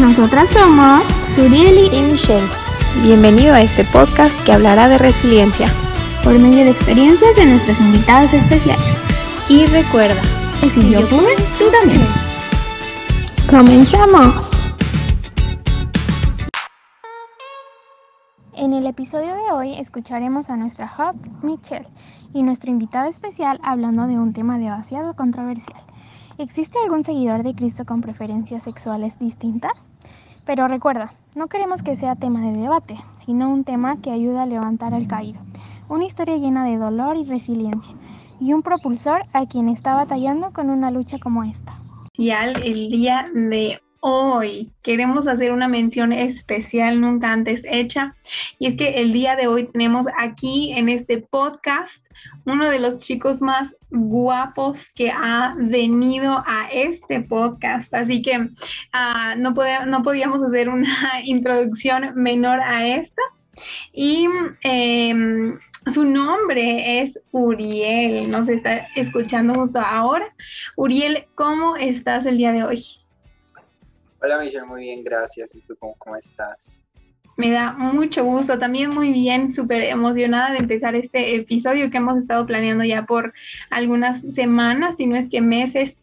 Nosotras somos Surieli y Michelle. Bienvenido a este podcast que hablará de resiliencia por medio de experiencias de nuestros invitados especiales. Y recuerda, si, yo pude, tú también. Comenzamos. En el episodio de hoy escucharemos a nuestra host Michelle y nuestro invitado especial hablando de un tema demasiado controversial. ¿Existe algún seguidor de Cristo con preferencias sexuales distintas? Pero recuerda, no queremos que sea tema de debate, sino un tema que ayuda a levantar al caído. Una historia llena de dolor y resiliencia, y un propulsor a quien está batallando con una lucha como esta. Y al día de hoy queremos hacer una mención especial nunca antes hecha y es que el día de hoy tenemos aquí en este podcast uno de los chicos más guapos que ha venido a este podcast así que uh, no, podíamos hacer una introducción menor a esta y eh, su nombre es Uriel, nos está escuchando justo ahora. Uriel, ¿cómo estás el día de hoy? Hola Michelle, muy bien, gracias. ¿Y tú cómo, cómo estás? Me da mucho gusto, también muy bien, súper emocionada de empezar este episodio que hemos estado planeando ya por algunas semanas, si no es que meses.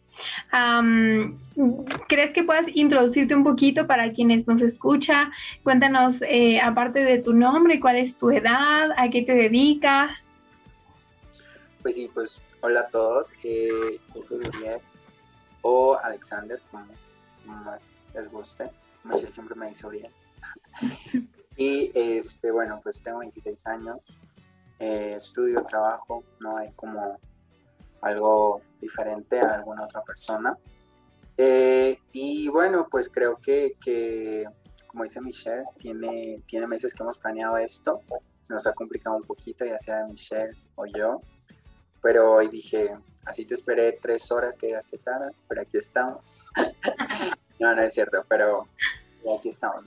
¿Crees que puedas introducirte un poquito para quienes nos escuchan? Cuéntanos, eh, aparte de tu nombre, cuál es tu edad, a qué te dedicas. Pues sí, pues hola a todos, eh, yo soy Uriel o Alexander, como más les guste. Michelle siempre me dice Uriel. y este, bueno, pues tengo 26 años, eh, estudio, trabajo, no hay como algo diferente a alguna otra persona. Eh, y bueno, pues creo que, que, como dice Michelle, tiene, tiene meses que hemos planeado esto. Se nos ha complicado un poquito, ya sea Michelle o yo. Pero hoy dije, así te esperé tres horas que llegaste tarde, pero aquí estamos. No, no es cierto, pero aquí estamos.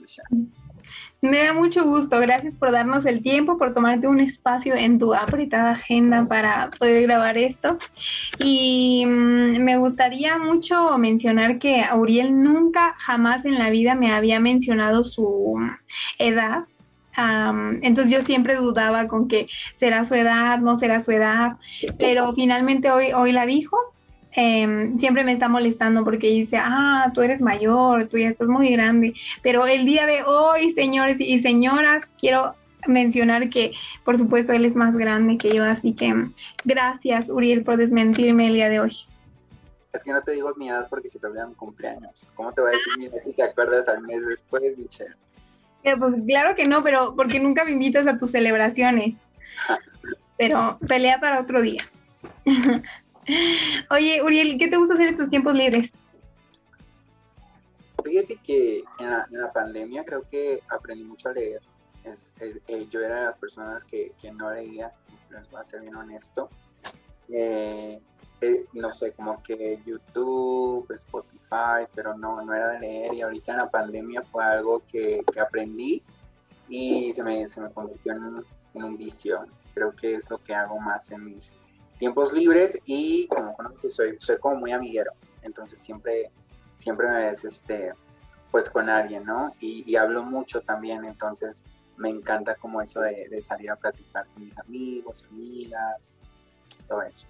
Me da mucho gusto, gracias por darnos el tiempo, por tomarte un espacio en tu apretada agenda para poder grabar esto. Y mm, me gustaría mucho mencionar que Auriel nunca, jamás en la vida me había mencionado su edad. entonces yo siempre dudaba con que será su edad, no será su edad, pero finalmente hoy, hoy la dijo Em, siempre me está molestando porque dice, ah, tú eres mayor, tú ya estás muy grande. Pero el día de hoy, señores y señoras, quiero mencionar que, por supuesto, él es más grande que yo, así que gracias, Uriel, por desmentirme el día de hoy. Es que no te digo mi edad porque se te olvidan cumpleaños. ¿Cómo te voy a decir mi edad si te acuerdas al mes después, Michelle? Eh, pues claro que no, pero porque nunca me invitas a tus celebraciones. pero pelea para otro día. Oye, Uriel, ¿qué te gusta hacer en tus tiempos libres? Fíjate que en la, pandemia creo que aprendí mucho a leer. Es, eh, yo era de las personas que, no leía, les voy a ser bien honesto. Eh, eh, no sé, como que YouTube, Spotify, pero no, no era de leer y ahorita en la pandemia fue algo que, aprendí y se me, se me convirtió en, en un vicio. Creo que es lo que hago más en mis tiempos libres y como conoces soy, soy como muy amiguero, entonces siempre, siempre me ves este, pues con alguien, ¿no? Y, hablo mucho también, entonces me encanta como eso de, salir a platicar con mis amigos, amigas, todo eso.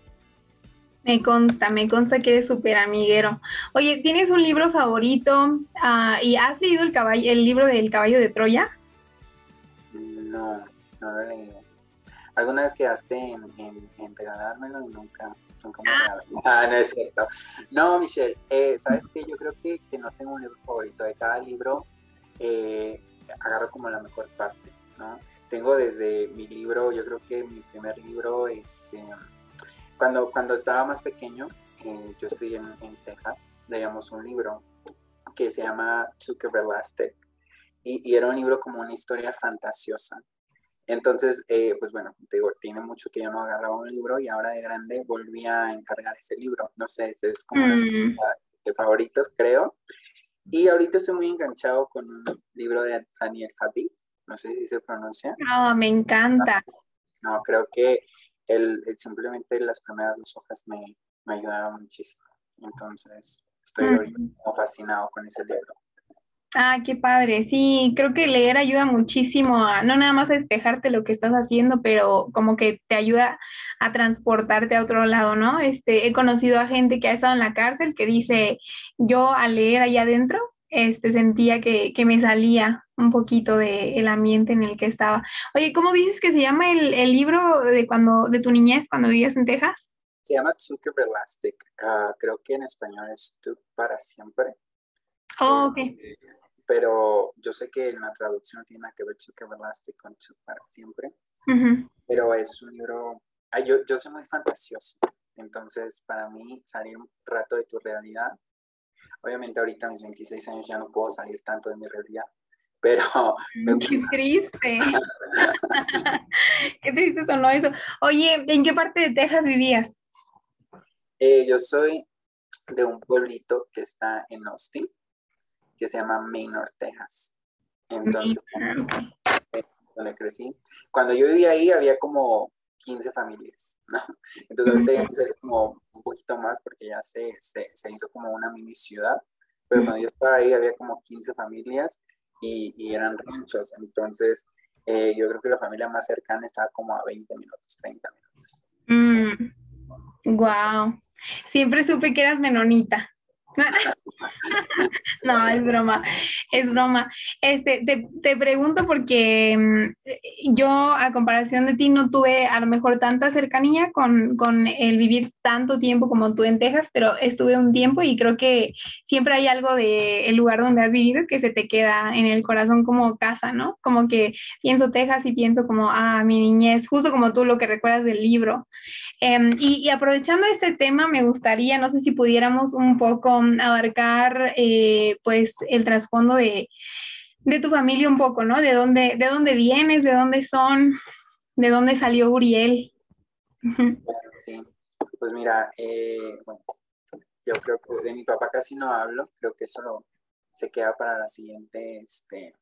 Me consta, me consta que eres súper amiguero. Oye, ¿tienes un libro favorito ah, y has leído el, caballo, el libro del caballo de Troya? No, no lo he leído alguna vez quedaste en, regalármelo y nunca, nunca me ah. ah, no es cierto. No, Michelle, eh, sabes que yo creo que, no tengo un libro favorito. De cada libro eh, agarro como la mejor parte, ¿no? Tengo desde mi libro, yo creo que mi primer libro, este, cuando, cuando estaba más pequeño, eh, yo estoy en, en, Texas, leíamos un libro que se llama Zucker Elastic y, y era un libro como una historia fantasiosa entonces, eh, pues bueno, digo, tiene mucho que yo no agarraba un libro y ahora de grande volví a encargar ese libro. No sé, este es como mm. de favoritos, creo. Y ahorita estoy muy enganchado con un libro de Daniel Habib, no sé si se pronuncia. No, me encanta. No, creo que el, simplemente las primeras dos hojas me, me ayudaron muchísimo. Entonces, estoy fascinado con ese libro. Ah, qué padre. Sí, creo que leer ayuda muchísimo a no nada más a despejarte lo que estás haciendo, pero como que te ayuda a transportarte a otro lado, ¿no? Este, he conocido a gente que ha estado en la cárcel que dice, yo al leer allá adentro, este, sentía que, que me salía un poquito del ambiente en el que estaba. Oye, ¿cómo dices que se llama el, el libro de cuando, de tu niñez cuando vivías en Texas? Se llama Tzuke Everlasting. Uh, creo que en español es Tú para siempre. Oh, ok. Eh, pero yo sé que en la traducción tiene que ver Tzuke Everlasting con Tú para siempre. Uh -huh. Pero es un libro. Yo, yo soy muy fantasioso. Entonces, para mí, salir un rato de tu realidad. Obviamente, ahorita a mis 26 años ya no puedo salir tanto de mi realidad pero me gusta. Qué triste. Qué triste sonó eso. Oye, ¿en qué parte de Texas vivías? Eh, yo soy de un pueblito que está en Austin, que se llama Maynard, Texas. Entonces, donde crecí. Cuando yo vivía ahí había como 15 familias, ¿no? Entonces ahorita ya empecé como un poquito más porque ya se, se, se hizo como una mini ciudad, pero cuando yo estaba ahí había como 15 familias y, y eran ranchos, entonces eh, yo creo que la familia más cercana estaba como a 20 minutos, 30 minutos. Mm. Wow, siempre supe que eras menonita. no, es broma, es broma. Este, te, te, pregunto porque mm, yo, a comparación de ti, no tuve a lo mejor tanta cercanía con, con, el vivir tanto tiempo como tú en Texas, pero estuve un tiempo y creo que siempre hay algo del el lugar donde has vivido que se te queda en el corazón como casa, ¿no? Como que pienso Texas y pienso como, ah, mi niñez, justo como tú lo que recuerdas del libro. Um, y, y aprovechando este tema, me gustaría, no sé si pudiéramos un poco abarcar eh, pues el trasfondo de, de, tu familia un poco, ¿no? De dónde, de dónde vienes, de dónde son, de dónde salió Uriel. Bueno, sí, pues mira, eh, bueno, yo creo que de mi papá casi no hablo, creo que eso lo, se queda para la siguiente, este,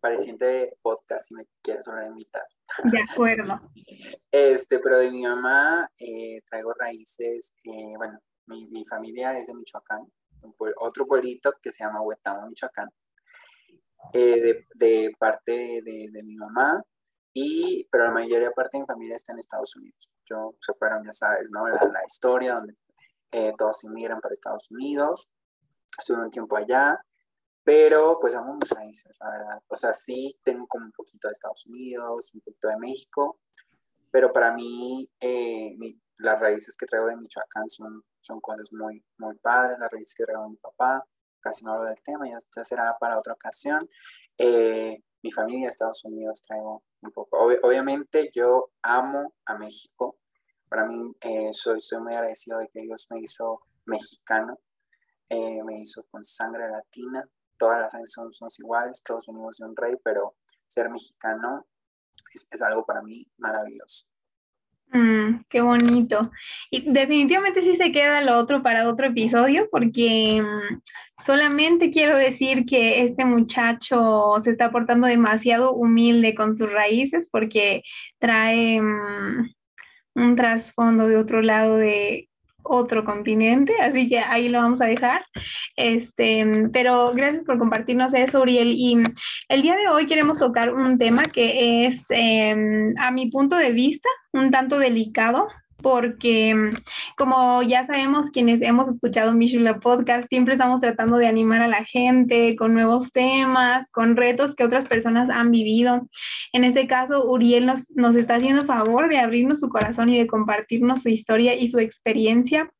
para el siguiente podcast si me quieres volver a invitar. De acuerdo. Este, pero de mi mamá eh, traigo raíces, eh, bueno, mi, mi, familia es de Michoacán, otro pueblito que se llama Huetamo, Michoacán, eh, de, parte de, mi mamá, y, pero la mayoría parte de mi familia está en Estados Unidos. Yo se fueron, ya sabes, ¿no? La, historia donde eh, todos inmigran para Estados Unidos, estuve un tiempo allá, pero pues amo mis raíces, la verdad. O sea, sí tengo como un poquito de Estados Unidos, un poquito de México, pero para mí eh, las raíces que traigo de Michoacán son, son cosas muy, muy padres, las raíces que de mi papá, casi no hablo del tema, ya, ya será para otra ocasión. Eh, mi familia de Estados Unidos traigo un poco. Ob obviamente yo amo a México, para mí eh, soy, soy muy agradecido de que Dios me hizo mexicano, eh, me hizo con sangre latina, todas las sangres son, son iguales, todos venimos de un rey, pero ser mexicano es, es algo para mí maravilloso. Mm, qué bonito. Y definitivamente sí se queda lo otro para otro episodio porque um, solamente quiero decir que este muchacho se está portando demasiado humilde con sus raíces porque trae um, un trasfondo de otro lado de otro continente, así que ahí lo vamos a dejar. Este, pero gracias por compartirnos eso, Uriel. Y el día de hoy queremos tocar un tema que es, eh, a mi punto de vista, un tanto delicado, porque como ya sabemos quienes hemos escuchado Mishula Podcast, siempre estamos tratando de animar a la gente con nuevos temas, con retos que otras personas han vivido. En este caso, Uriel nos, nos está haciendo favor de abrirnos su corazón y de compartirnos su historia y su experiencia.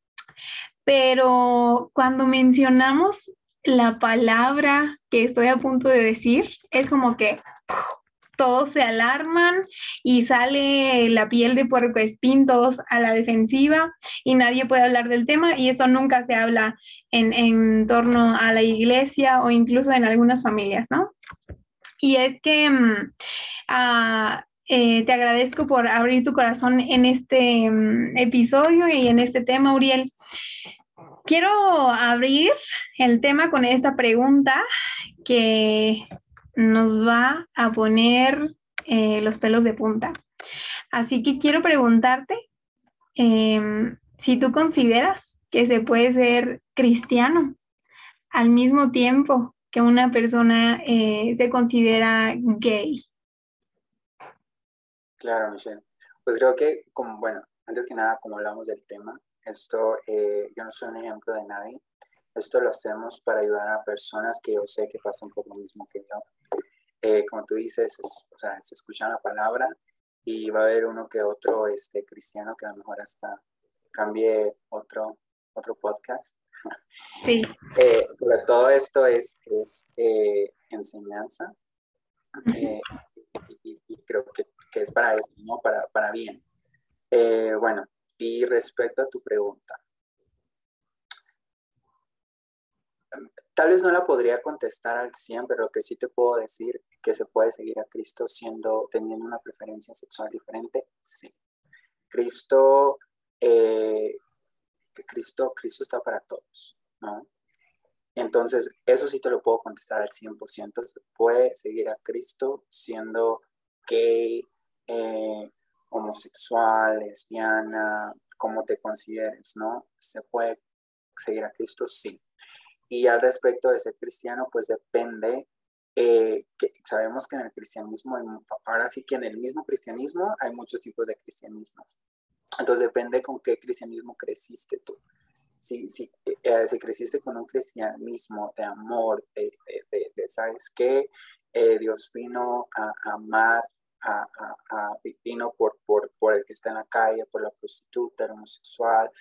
Pero cuando mencionamos la palabra que estoy a punto de decir, es como que todos se alarman y sale la piel de puerco espín, todos a la defensiva y nadie puede hablar del tema y eso nunca se habla en, en torno a la iglesia o incluso en algunas familias, ¿no? Y es que uh, te agradezco por abrir tu corazón en este um, episodio y en este tema, Uriel. Quiero abrir el tema con esta pregunta que nos va a poner eh, los pelos de punta. Así que quiero preguntarte eh, si tú consideras que se puede ser cristiano al mismo tiempo que una persona eh, se considera gay? Claro, Michelle. Pues creo que, como, bueno, antes que nada, como hablamos del tema, esto, eh, yo no soy un ejemplo de nadie. Esto lo hacemos para ayudar a personas que yo sé que pasan por lo mismo que yo. Eh, como tú dices, o sea, se escucha la palabra y va a haber uno que otro este, cristiano que a lo mejor hasta cambie otro, otro podcast. Sí. eh, pero todo esto es, es eh, enseñanza eh, y, y, creo que, que, es para eso, ¿no? Para, para bien. Eh, bueno, y respecto a tu pregunta, tal vez no la podría contestar al 100, pero lo que sí te puedo decir que se puede seguir a Cristo siendo, teniendo una preferencia sexual diferente, sí. Cristo, eh, Cristo, Cristo está para todos, ¿no? Entonces, eso sí te lo puedo contestar al 100%. Se puede seguir a Cristo siendo gay, eh, homosexual, lesbiana, como te consideres, ¿no? ¿Se puede seguir a Cristo? Sí. Y al respecto de ser cristiano, pues depende, eh, sabemos que en el cristianismo, ahora sí que en el mismo cristianismo hay muchos tipos de cristianismo. Entonces depende con qué cristianismo creciste tú. Si, si, eh, creciste con un cristianismo de amor, de, ¿sabes qué? Eh, Dios vino a, amar a, vino por, por, por el que está en la calle, por la prostituta, el homosexual,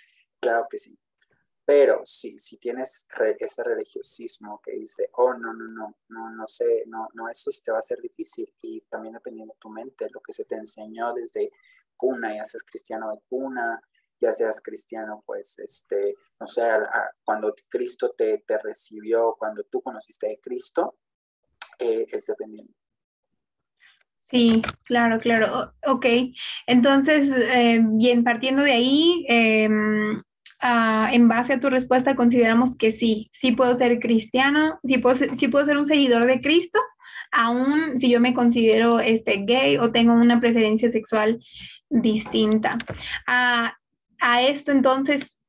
claro que sí. Pero si, si tienes ese religiosismo que dice, oh, no, no, no, no, no sé, no, no, eso te va a ser difícil. Y también dependiendo de tu mente, lo que se te enseñó desde cuna, ya seas cristiano de cuna, ya seas cristiano, pues, este, no sé, cuando Cristo te, te, recibió, cuando tú conociste a Cristo, eh, es dependiendo. Sí, claro, claro. O, ok, entonces, eh, bien, partiendo de ahí, eh, uh, en base a tu respuesta, consideramos que sí, sí puedo ser cristiano, sí puedo ser, un seguidor de Cristo, aún si yo me considero este, gay o tengo una preferencia sexual distinta. Uh, a esto entonces,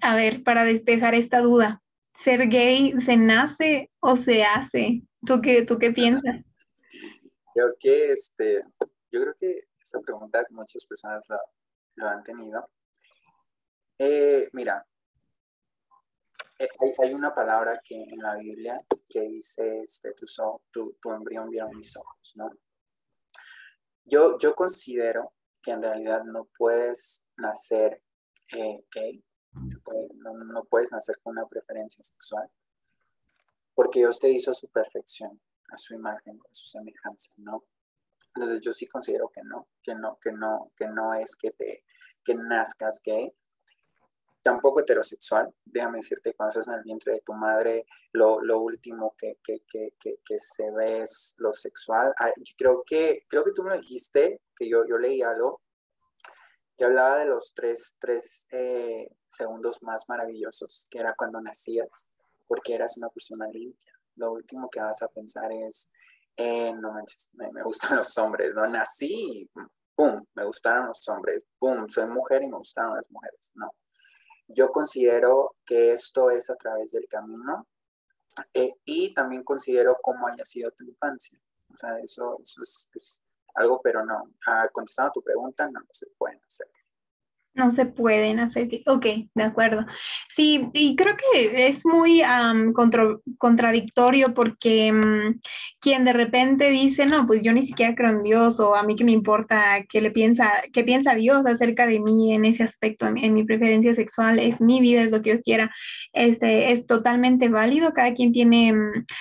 a ver, para despejar esta duda, ¿ser gay se nace o se hace? ¿Tú qué, tú qué piensas? Que, este, yo creo que esta pregunta muchas personas la, han tenido. Eh, mira, eh, hay, hay, una palabra que en la Biblia que dice, este, tu, tu, tu embrión vieron mis ojos, ¿no? Yo, yo considero que en realidad no puedes nacer eh, gay, no, no puedes nacer con una preferencia sexual, porque Dios te hizo a su perfección, a su imagen, a su semejanza, ¿no? Entonces yo sí considero que no, que no, que no, que no es que te, que nazcas gay, tampoco heterosexual, déjame decirte, cuando estás en el vientre de tu madre, lo, lo último que, que, que, que, se ve es lo sexual. Creo que, creo que tú me dijiste, que yo, yo leí algo, que hablaba de los tres, tres eh, segundos más maravillosos, que era cuando nacías, porque eras una persona limpia. Lo último que vas a pensar es, eh, no manches, me, me, gustan los hombres, ¿no? Nací pum, me gustaron los hombres, pum, soy mujer y me gustaron las mujeres, no yo considero que esto es a través del camino eh, y también considero cómo haya sido tu infancia. O sea, eso, eso es, es, algo, pero no. Ah, contestando tu pregunta, no, no se pueden hacer. No se pueden hacer. Ok, de acuerdo. Sí, y creo que es muy um, contra, contradictorio porque um, quien de repente dice, no, pues yo ni siquiera creo en Dios o a mí que me importa qué le piensa, qué piensa Dios acerca de mí en ese aspecto, en, mi preferencia sexual, es mi vida, es lo que yo quiera. Este, es totalmente válido, cada quien tiene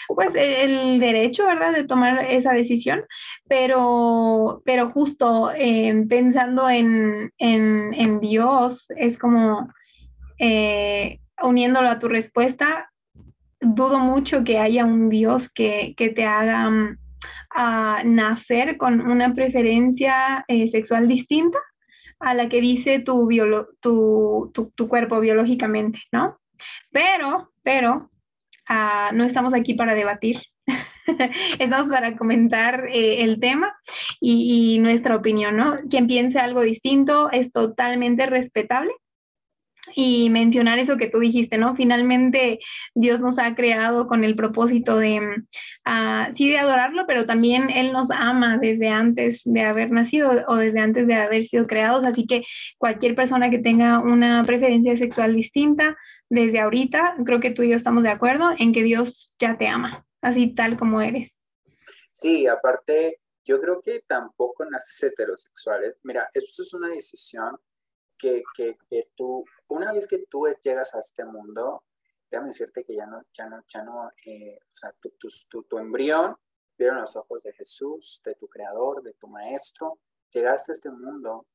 pues el derecho, ¿verdad?, de tomar esa decisión, pero, pero justo eh, pensando en, en, en Dios, es como eh, uniéndolo a tu respuesta, dudo mucho que haya un Dios que, que te haga a nacer con una preferencia eh, sexual distinta a la que dice tu, tu, tu, cuerpo biológicamente, ¿no? Pero, pero, uh, no estamos aquí para debatir, Estamos para comentar eh, el tema y, nuestra opinión, ¿no? Quien piense algo distinto es totalmente respetable. y mencionar eso que tú dijiste, ¿no? Finalmente Dios nos ha creado con el propósito de, uh, sí, de adorarlo, pero también Él nos ama desde antes de haber nacido o desde antes de haber sido creados, así que cualquier persona que tenga una preferencia sexual distinta, desde ahorita, creo que tú y yo estamos de acuerdo en que Dios ya te ama, así tal como eres. Sí, aparte, yo creo que tampoco naces heterosexuales. Mira, eso es una decisión que, que, que tú, una vez que tú llegas a este mundo, déjame decirte que ya no, ya no, ya no, eh, o sea, tu, tu, tu, embrión vieron los ojos de Jesús, de tu creador, de tu maestro, llegaste a este mundo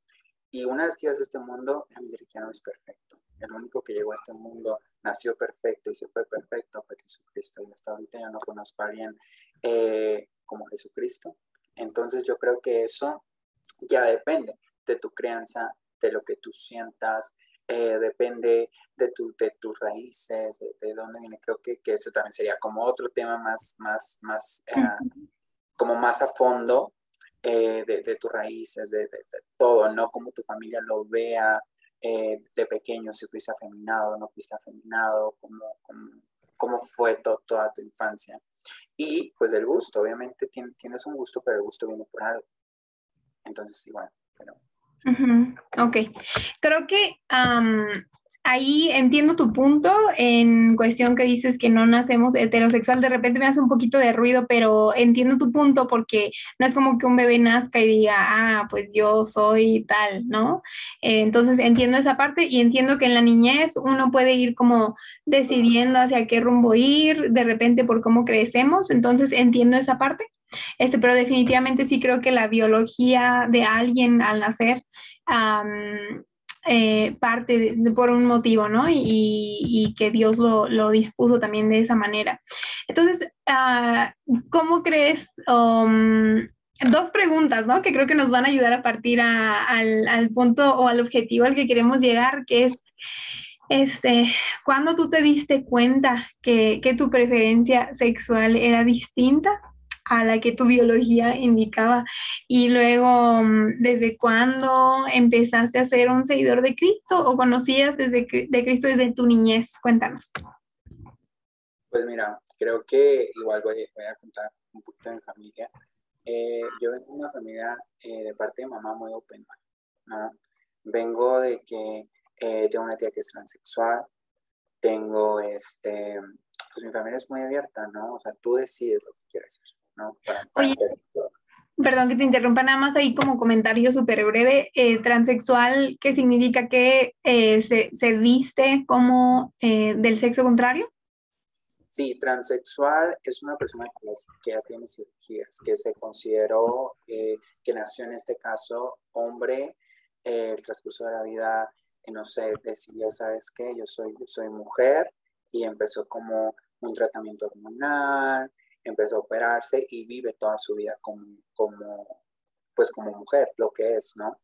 y una vez que llegas a este mundo, déjame decir que ya no es perfecto. El único que llegó a este mundo nació perfecto y se fue perfecto fue Jesucristo y hasta ahorita ya no conozco a alguien eh, como Jesucristo. Entonces yo creo que eso ya depende de tu crianza, de lo que tú sientas, eh, depende de, tu, de tus raíces, de, dónde viene. Creo que, que, eso también sería como otro tema más, más, más, eh, como más a fondo eh, de, de, tus raíces, de, todo, ¿no? Como tu familia lo vea de pequeño, si fuiste afeminado no fuiste afeminado, cómo, cómo, fue toda tu infancia. Y pues el gusto, obviamente tienes un gusto, pero el gusto viene por algo. Entonces, igual, pero Ok, creo que ahí entiendo tu punto en cuestión que dices que no nacemos heterosexual, de repente me hace un poquito de ruido, pero entiendo tu punto porque no es como que un bebé nazca y diga, ah, pues yo soy tal, ¿no? entonces entiendo esa parte y entiendo que en la niñez uno puede ir como decidiendo hacia qué rumbo ir, de repente por cómo crecemos, entonces entiendo esa parte. Este, pero definitivamente sí creo que la biología de alguien al nacer eh, parte por un motivo, ¿no? Y, que Dios lo, dispuso también de esa manera. Entonces, uh, ¿cómo crees? Um, dos preguntas, ¿no? Que creo que nos van a ayudar a partir al, punto o al objetivo al que queremos llegar, que es, este, ¿cuándo tú te diste cuenta que tu preferencia sexual era distinta a la que tu biología indicaba. Y luego, mm, ¿desde cuándo empezaste a ser un seguidor de Cristo o conocías desde, de Cristo desde tu niñez? Cuéntanos. Pues mira, creo que igual voy, a contar un poquito de mi familia. Eh, yo vengo de una familia eh, de parte de mamá muy open, ¿no? Vengo de que eh, tengo una tía que es transexual, tengo este, pues mi familia es muy abierta, ¿no? O sea, tú decides lo que quieres hacer. Oye, perdón que te interrumpa nada más ahí como comentario súper breve, eh, transexual, ¿qué significa que eh, se, viste como eh, del sexo contrario? Sí, transexual es una persona que, ya tiene cirugías, que se consideró que nació en este caso hombre, el transcurso de la vida, no sé, decía, ¿sabes qué? Yo soy, yo soy mujer y empezó como un tratamiento hormonal, empezó a operarse y vive toda su vida como, como pues como mujer, lo que es, ¿no?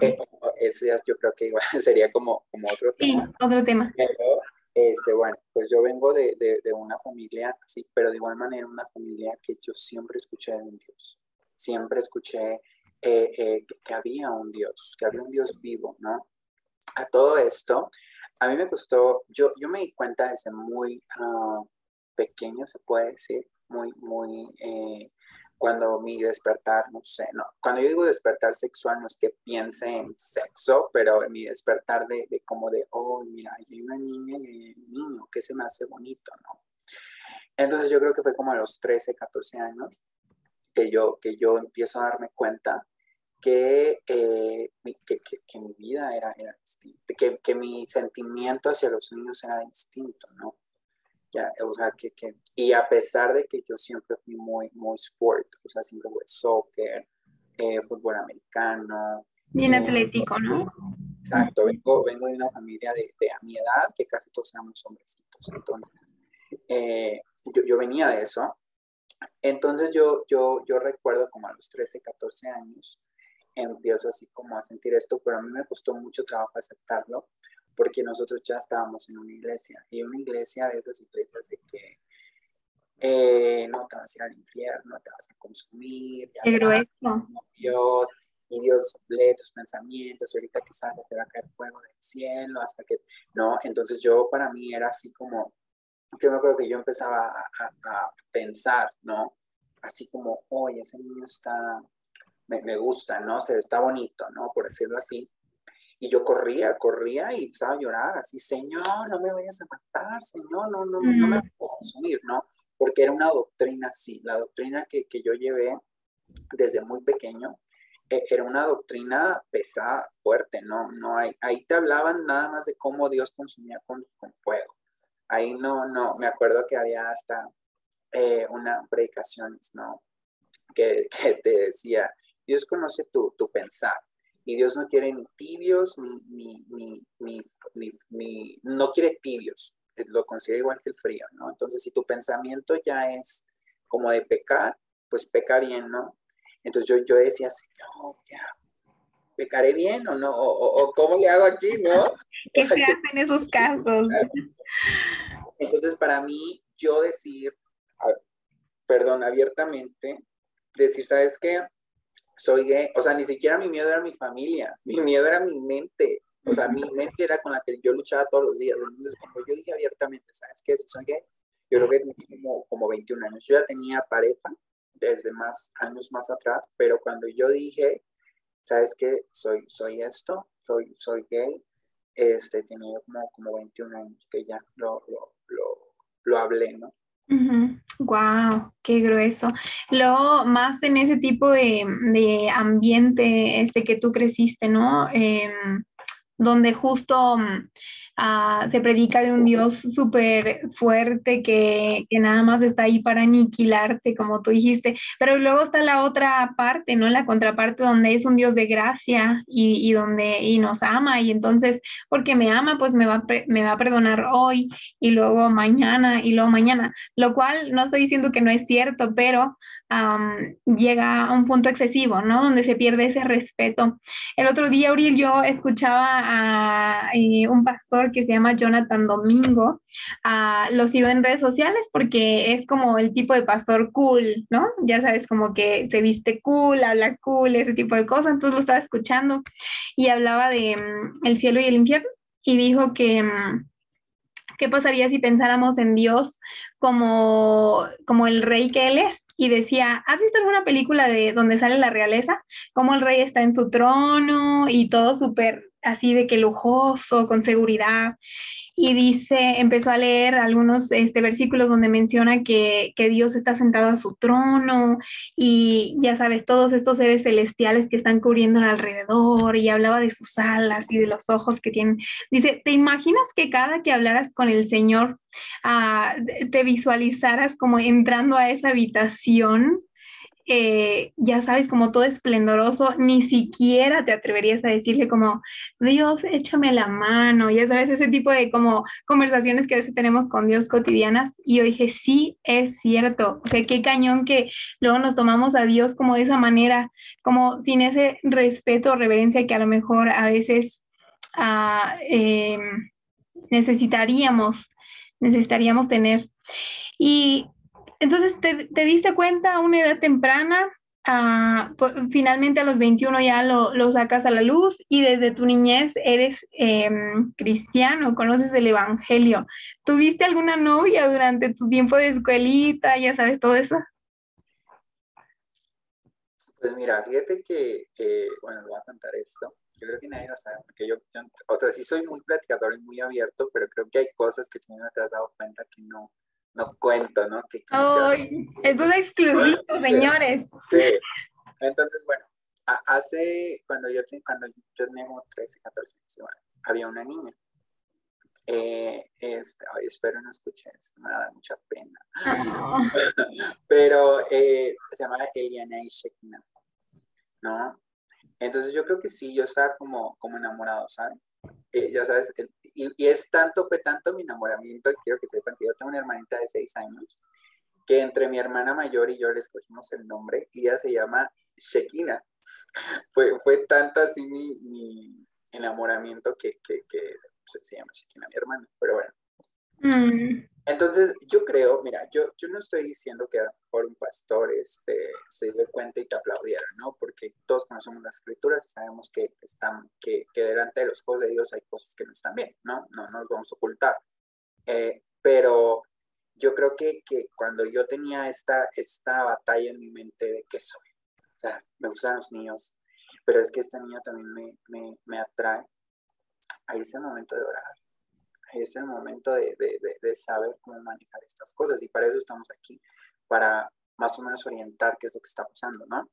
Eh, ese yo creo que igual sería como, como otro tema. Sí, otro tema. Pero, este, bueno, pues yo vengo de, de, una familia, sí, pero de igual manera una familia que yo siempre escuché de un Dios. Siempre escuché eh, eh, que había un Dios, que había un Dios vivo, ¿no? A todo esto, a mí me costó, yo, yo me di cuenta desde muy uh, pequeño, se puede decir, muy, muy, eh, cuando mi despertar, no sé, no, cuando yo digo despertar sexual no es que piense en sexo, pero mi despertar de, de como de, oh, mira, hay una niña y hay un niño, que se me hace bonito, ¿no? Entonces yo creo que fue como a los 13, 14 años que yo, que yo empiezo a darme cuenta que, eh, que, que, mi vida era, era distinta, que, que mi sentimiento hacia los niños era distinto, ¿no? Ya, o sea, que, que, y a pesar de que yo siempre fui muy, muy sport, o sea, siempre fue soccer, eh, fútbol americano. Bien eh, atlético, ¿no? Exacto, vengo, vengo de una familia de, de, a mi edad, que casi todos éramos hombrecitos, entonces eh, yo, yo, venía de eso. Entonces yo, yo, yo recuerdo como a los 13, 14 años, empiezo así como a sentir esto, pero a mí me costó mucho trabajo aceptarlo, porque nosotros ya estábamos en una iglesia, y una iglesia de esas iglesias de que eh, no te vas a ir al infierno, te vas a consumir, ya Pero Dios, y Dios lee tus pensamientos, y ahorita que sales te va a caer fuego del cielo, hasta que, no, entonces yo para mí era así como, yo me acuerdo que yo empezaba a, pensar, ¿no? Así como, oye, ese niño está, me, me, gusta, ¿no? Se está bonito, ¿no? Por decirlo así. Y yo corría, corría y empezaba a llorar, así, Señor, no me vayas a matar, Señor, no, no, no me puedo consumir, ¿no? Porque era una doctrina así, la doctrina que, que yo llevé desde muy pequeño, e, era una doctrina pesada, fuerte, ¿no? no hay, ahí te hablaban nada más de cómo Dios consumía con, con fuego. Ahí no, no, me acuerdo que había hasta eh, una predicación, ¿no? Que, que, te decía, Dios conoce tu, tu, pensar y Dios no quiere ni tibios, ni, ni, ni, ni, no quiere tibios, lo considera igual que el frío, ¿no? Entonces, si tu pensamiento ya es como de pecar, pues peca bien, ¿no? Entonces yo, yo decía, no, ya, ¿pecaré bien o no? O, cómo le hago aquí, no? ¿Qué se hace en esos casos? Entonces para mí, yo decir, perdón, abiertamente, decir, ¿sabes qué? Soy gay, o sea, ni siquiera mi miedo era mi familia, mi miedo era mi mente, o sea, mi mente era con la que yo luchaba todos los días. Entonces, cuando yo dije abiertamente, ¿sabes qué? Si soy gay, yo creo que como, como 21 años, yo ya tenía pareja, desde más años más atrás, pero cuando yo dije, ¿sabes qué? Soy, soy esto, soy, soy gay, este, tenía como, como 21 años que ya lo, lo, lo, hablé, ¿no? Wow, qué grueso. Luego, más en ese tipo de, de ambiente este que tú creciste, ¿no? Em, donde justo Ah, se predica de un Dios súper fuerte que, que, nada más está ahí para aniquilarte, como tú dijiste, pero luego está la otra parte, ¿no? La contraparte donde es un Dios de gracia y, y donde y nos ama y entonces, porque me ama, pues me va, me va a perdonar hoy y luego mañana y luego mañana, lo cual no estoy diciendo que no es cierto, pero llega a un punto excesivo, ¿no? Donde se pierde ese respeto. El otro día, Uriel, yo escuchaba a eh, un pastor que se llama Jonathan Domingo, uh, lo sigo en redes sociales porque es como el tipo de pastor cool, ¿no? Ya sabes, como que se viste cool, habla cool, ese tipo de cosas, entonces lo estaba escuchando y hablaba de mm, el cielo y el infierno y dijo que... Mm, ¿Qué pasaría si pensáramos en Dios como, como el rey que Él es? y decía, ¿has visto alguna película de donde sale la realeza? Como el rey está en su trono y todo súper así de que lujoso, con seguridad. Y dice, empezó a leer algunos este, versículos donde menciona que, que, Dios está sentado a su trono y ya sabes, todos estos seres celestiales que están cubriendo alrededor y hablaba de sus alas y de los ojos que tienen. Dice, ¿te imaginas que cada que hablaras con el Señor te visualizaras como entrando a esa habitación, ya sabes, como todo esplendoroso, ni siquiera te atreverías a decirle como, Dios, échame la mano, ya sabes, ese tipo de como conversaciones que a veces tenemos con Dios cotidianas. Y yo dije, sí, es cierto, o sea, qué cañón que luego nos tomamos a Dios como de esa manera, como sin ese respeto o reverencia que a lo mejor a veces ah, em, necesitaríamos necesitaríamos tener. Y entonces te, diste cuenta a una edad temprana, finalmente a los 21 ya lo, lo, sacas a la luz y desde tu niñez eres em, cristiano, conoces el Evangelio. ¿Tuviste alguna novia durante tu tiempo de escuelita? Ya sabes todo eso. Pues mira, fíjate que, bueno, voy a contar esto yo creo que nadie lo sabe, porque yo, o sea, sí soy muy platicador y muy abierto, pero creo que hay cosas que tú no te has dado cuenta que no, no cuento, ¿no? Que, ¡Ay! Eso es exclusivo, señores. Sí. Entonces, bueno, hace, cuando yo, cuando yo tenía como 13, 14 años, había una niña. Eh, ay, espero no escuche esto, me da mucha pena. Pero eh, se llama Eliana Shekina, ¿no? Entonces yo creo que sí, yo estaba como, como enamorado, ¿sabes? Eh, ya sabes, y, y, es tanto, fue tanto mi enamoramiento, quiero que sepan que yo tengo una hermanita de seis años, que entre mi hermana mayor y yo le escogimos el nombre, y ella se llama Shekina. fue, fue tanto así mi, mi enamoramiento que, que, que pues, se llama Shekina, mi hermana, pero bueno. Mm. Entonces, yo creo, mira, yo, yo no estoy diciendo que a lo mejor un pastor este, se dio cuenta y te aplaudiera, ¿no? Porque todos conocemos las escrituras y sabemos que, están, que, que delante de los ojos de Dios hay cosas que no están bien, ¿no? No, nos vamos a ocultar. Eh, pero yo creo que, que, cuando yo tenía esta, esta batalla en mi mente de qué soy, o sea, me gustan los niños, pero es que esta niña también me, me, me atrae, ahí es el momento de orar, es el momento de, saber cómo manejar estas cosas y para eso estamos aquí, para más o menos orientar qué es lo que está pasando, ¿no?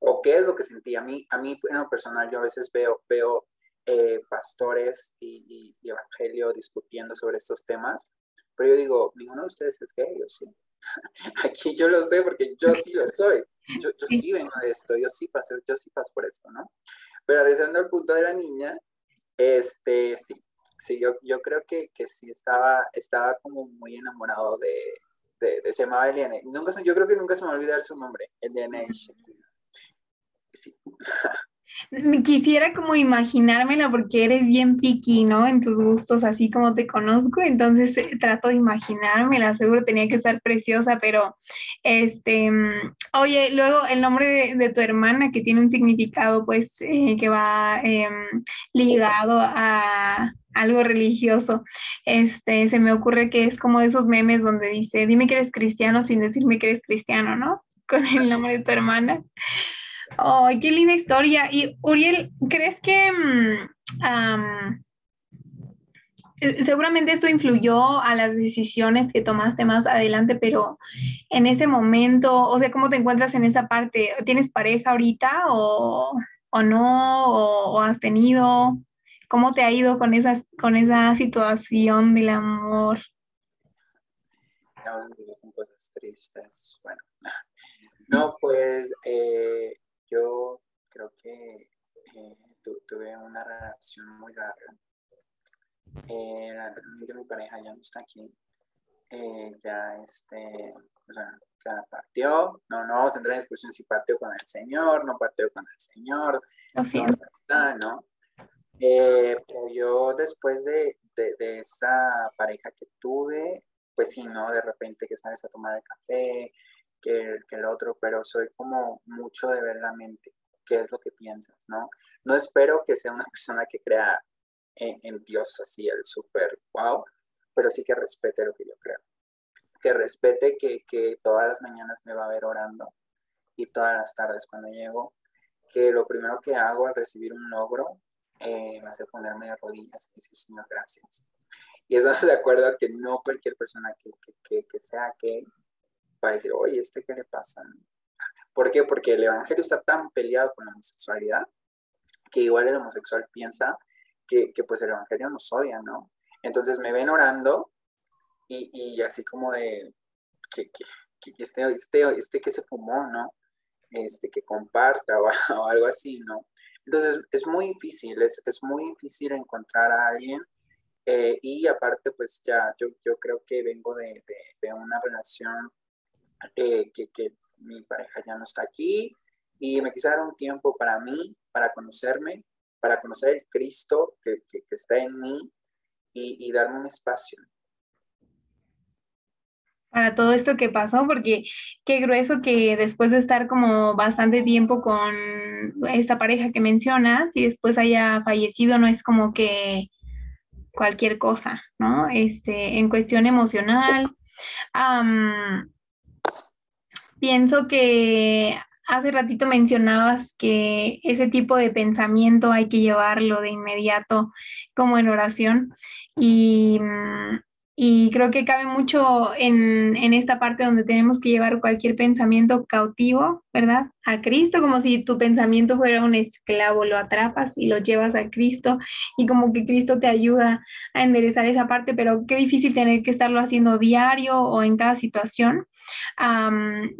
O qué es lo que sentí. A mí, a mí en lo personal, yo a veces veo, veo eh, pastores y, evangelio discutiendo sobre estos temas, pero yo digo, ninguno de ustedes es gay, yo sí. Aquí yo lo sé porque yo sí lo soy. Yo, yo sí vengo de esto, yo sí pasé, yo sí paso por esto, ¿no? Pero regresando al punto de la niña, este, sí, sí, yo, yo creo que, que sí estaba, estaba como muy enamorado de, de, de se llamaba Eliane. Nunca, yo creo que nunca se me va a olvidar su nombre, Eliane Sí. Quisiera como imaginármela porque eres bien piqui, ¿no? En tus gustos, así como te conozco, entonces eh, trato de imaginármela, seguro tenía que estar preciosa, pero este, mm, oye, luego el nombre de, tu hermana que tiene un significado pues eh, que va em, ligado a algo religioso, este, se me ocurre que es como esos memes donde dice, dime que eres cristiano sin decirme que eres cristiano, ¿no? Con el nombre de tu hermana. ¡Ay, qué linda historia! Y Uriel, ¿crees que mm, eh, seguramente esto influyó a las decisiones que tomaste más adelante, pero en ese momento, o sea, ¿cómo te encuentras en esa parte? ¿Tienes pareja ahorita o, no? ¿O, has tenido? ¿Cómo te ha ido con, con esa situación del amor? cosas tristes. Bueno, no, pues eh, Eh, realmente mi pareja ya no está aquí. Eh, ya este, o sea, ya partió. No, no vamos a entrar en discusión si partió con el Señor, no partió con el Señor. no está, ¿no? pero yo después de, de, de esa pareja que tuve, pues sí, ¿no? De repente que sales a tomar el café, que, el otro, pero soy como mucho de ver la mente, qué es lo que piensas, ¿no? No espero que sea una persona que crea en, Dios así, el súper wow, pero sí que respete lo que yo creo. Que respete que, que todas las mañanas me va a ver orando y todas las tardes cuando llego, que lo primero que hago al recibir un logro eh, va a ser ponerme de rodillas y decir, Señor, gracias. Y eso de acuerdo a que no cualquier persona que, que, que sea que va a decir, oye, ¿este qué le pasa? ¿Por qué? Porque el evangelio está tan peleado con la homosexualidad que igual el homosexual piensa que, pues el evangelio nos odia, ¿no? Entonces me ven orando y, y así como de que, que, que este, este, este, que se fumó, ¿no? Este que comparta o, algo así, ¿no? Entonces es muy difícil, es, es muy difícil encontrar a alguien eh, y aparte pues ya yo, yo creo que vengo de, de, de una relación eh, que, que, mi pareja ya no está aquí y me quise dar un tiempo para mí, para conocerme, para conocer el Cristo que, que, está en mí y, y, darme un espacio. Para todo esto que pasó, porque qué grueso que después de estar como bastante tiempo con esta pareja que mencionas y después haya fallecido, no es como que cualquier cosa, ¿no? Este, en cuestión emocional. Pienso que hace ratito mencionabas que ese tipo de pensamiento hay que llevarlo de inmediato como en oración y, mm, y creo que cabe mucho en, en, esta parte donde tenemos que llevar cualquier pensamiento cautivo, ¿verdad? A Cristo, como si tu pensamiento fuera un esclavo, lo atrapas y lo llevas a Cristo y como que Cristo te ayuda a enderezar esa parte, pero qué difícil tener que estarlo haciendo diario o en cada situación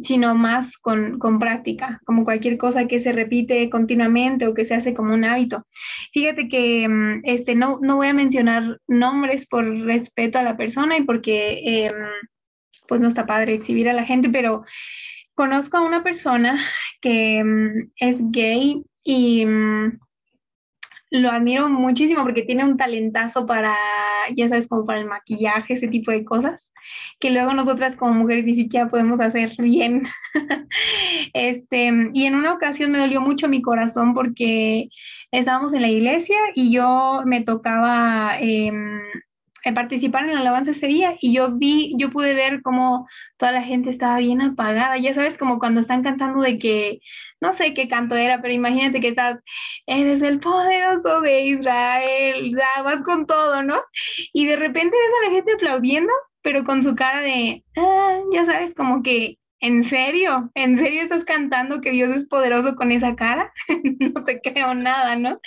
sino más con, con, práctica, como cualquier cosa que se repite continuamente o que se hace como un hábito. Fíjate que mm, este, no, no voy a mencionar nombres por respeto a la persona y porque em, pues no está padre exhibir a la gente, pero conozco a una persona que mm, es gay y mm, lo admiro muchísimo porque tiene un talentazo para, ya sabes, como para el maquillaje, ese tipo de cosas, que luego nosotras como mujeres ni siquiera podemos hacer bien. este, y en una ocasión me dolió mucho mi corazón porque estábamos en la iglesia y yo me tocaba... participar en la alabanza ese día y yo vi, yo pude ver cómo toda la gente estaba bien apagada, ya sabes, como cuando están cantando de que, no sé qué canto era, pero imagínate que estás, eres el poderoso de Israel, vas con todo, ¿no? Y de repente ves a la gente aplaudiendo, pero con su cara de, ah, ya sabes, como que ¿En serio? ¿En serio estás cantando que Dios es poderoso con esa cara? no te creo nada, ¿no?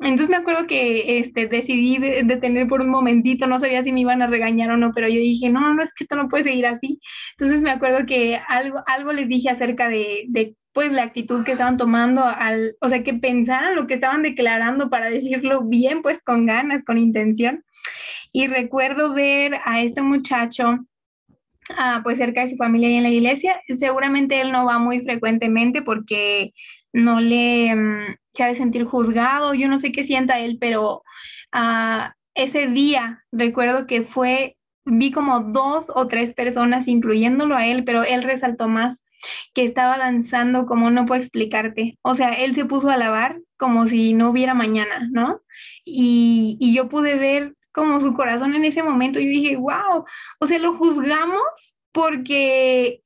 Entonces me acuerdo que este, decidí detener por un momentito, no sabía si me iban a regañar o no, pero yo dije, no, no, es que esto no puede seguir así. Entonces me acuerdo que algo, algo les dije acerca de, de pues la actitud que estaban tomando, al, o sea, que pensaran lo que estaban declarando para decirlo bien, pues con ganas, con intención. Y recuerdo ver a este muchacho ah, pues cerca de su familia y en la iglesia. Seguramente él no va muy frecuentemente porque no le mm, se de sentir juzgado, yo no sé qué sienta él, pero uh, ese día recuerdo que fue, vi como dos o tres personas, incluyéndolo a él, pero él resaltó más que estaba danzando como no puedo explicarte. O sea, él se puso a lavar como si no hubiera mañana, ¿no? Y, y yo pude ver como su corazón en ese momento. Yo dije, wow, o sea, lo juzgamos porque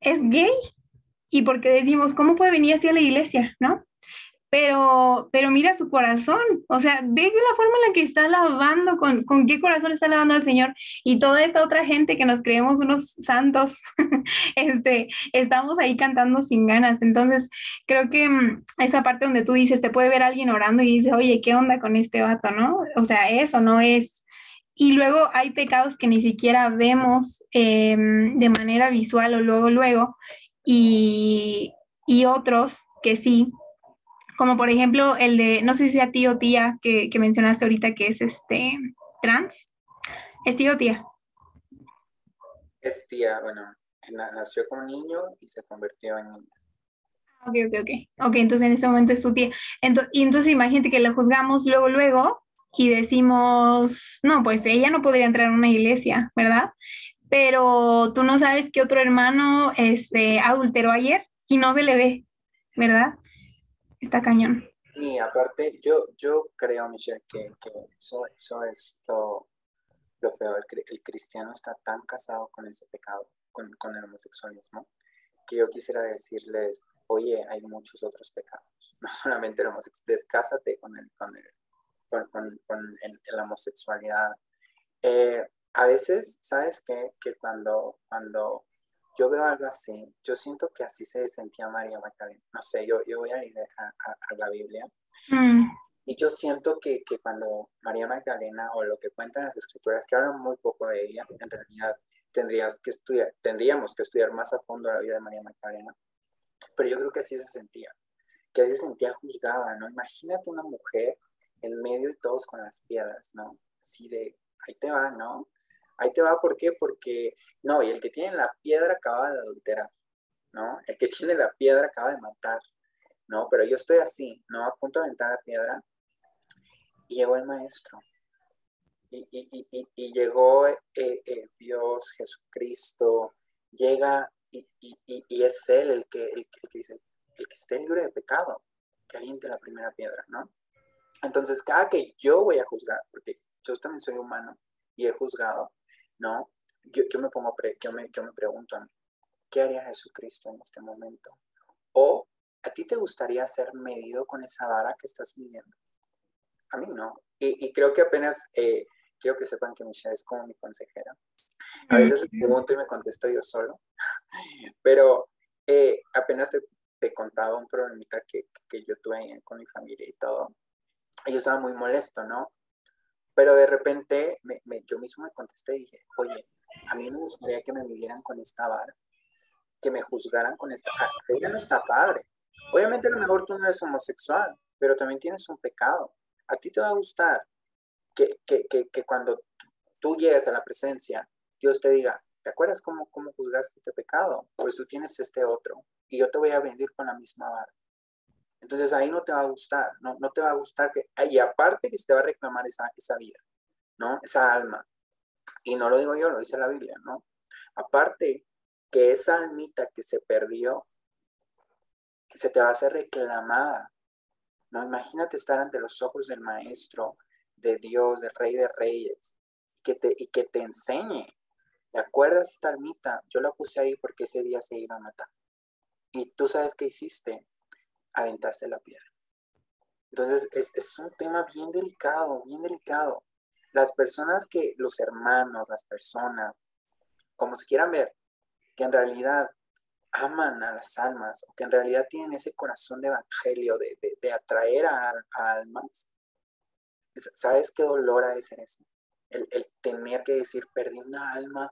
es gay y porque decimos, ¿cómo puede venir así a la iglesia? ¿No? Pero, pero mira su corazón, o sea, ve la forma en la que está alabando, con, con qué corazón está alabando al Señor y toda esta otra gente que nos creemos unos santos, este, estamos ahí cantando sin ganas. Entonces, creo que mm, esa parte donde tú dices, te puede ver alguien orando y dice, oye, ¿qué onda con este vato, no? O sea, eso no es, y luego hay pecados que ni siquiera vemos em, de manera visual o luego, luego, y, y otros que sí, como por ejemplo el de, no sé si a tío o tía que, que, mencionaste ahorita que es este trans, es tío o tía. Es tía, bueno, nació como niño y se convirtió en niña. Ok, ok, ok. Ok, entonces en este momento es tu tía. Entonces, y entonces imagínate que la juzgamos luego, luego y decimos, no, pues ella no podría entrar en una iglesia, ¿verdad? pero tú no sabes que otro hermano este, adulteró ayer y no se le ve, ¿verdad? Está cañón. Y aparte, yo, yo creo, Michelle, que, que eso, eso, es lo, lo feo. El, cristiano está tan casado con ese pecado, con, con, el homosexualismo, que yo quisiera decirles, oye, hay muchos otros pecados. No solamente el homosexualismo, descásate con, el, con, el, con, con, el, la homosexualidad. Eh, a veces, ¿sabes qué? Que cuando, cuando yo veo algo así, yo siento que así se sentía María Magdalena. No sé, yo, yo voy a ir a, la Biblia. Mm. Y yo siento que, que, cuando María Magdalena, o lo que cuentan las escrituras, que hablan muy poco de ella, en realidad tendrías que estudiar, tendríamos que estudiar más a fondo la vida de María Magdalena. Pero yo creo que así se sentía, que así se sentía juzgada, ¿no? Imagínate una mujer en medio de todos con las piedras, ¿no? Así de, ahí te va, ¿no? Ahí te va, ¿por qué? Porque, no, y el que tiene la piedra acaba de adulterar, ¿no? El que tiene la piedra acaba de matar, ¿no? Pero yo estoy así, ¿no? A punto de aventar la piedra. Y llegó el maestro. Y, y, y, y llegó eh, eh, Dios, Jesucristo, llega y, es Él el que, el, que dice, el que esté libre de pecado, que aviente la primera piedra, ¿no? Entonces, cada que yo voy a juzgar, porque yo también soy humano y he juzgado, ¿no? Yo, me pongo, yo me, me pregunto, ¿qué haría Jesucristo en este momento? O, ¿a ti te gustaría ser medido con esa vara que estás midiendo? A mí no. Y, creo que apenas, eh, quiero que sepan que Michelle es como mi consejera. A veces le pregunto y me contesto yo solo, pero eh, apenas te, te, contaba un problemita que, que yo tuve con mi familia y todo. Y yo estaba muy molesto, ¿no? Pero de repente me, yo mismo me contesté y dije, oye, a mí me gustaría que me midieran con esta vara, que me juzgaran con esta vara. Ella no está padre. Obviamente a lo mejor tú no eres homosexual, pero también tienes un pecado. A ti te va a gustar que, que, que, que cuando tú llegues a la presencia, Dios te diga, ¿te acuerdas cómo, cómo juzgaste este pecado? Pues tú tienes este otro y yo te voy a venir con la misma vara. Entonces ahí no te va a gustar, no, no te va a gustar que, y aparte que se te va a reclamar esa, esa vida, ¿no? Esa alma. Y no lo digo yo, lo dice la Biblia, ¿no? Aparte que esa almita que se perdió, se te va a hacer reclamada. No, imagínate estar ante los ojos del Maestro, de Dios, del Rey de Reyes, que te, y que te enseñe. ¿Te acuerdas esta almita? Yo la puse ahí porque ese día se iba a matar. Y tú sabes qué hiciste, aventaste la piedra. Entonces es, un tema bien delicado, bien delicado. Las personas que, los hermanos, las personas, como se quieran ver, que en realidad aman a las almas o que en realidad tienen ese corazón de evangelio, de, atraer a, almas, ¿sabes qué dolor ha de eso? El, el, tener que decir, perdí una alma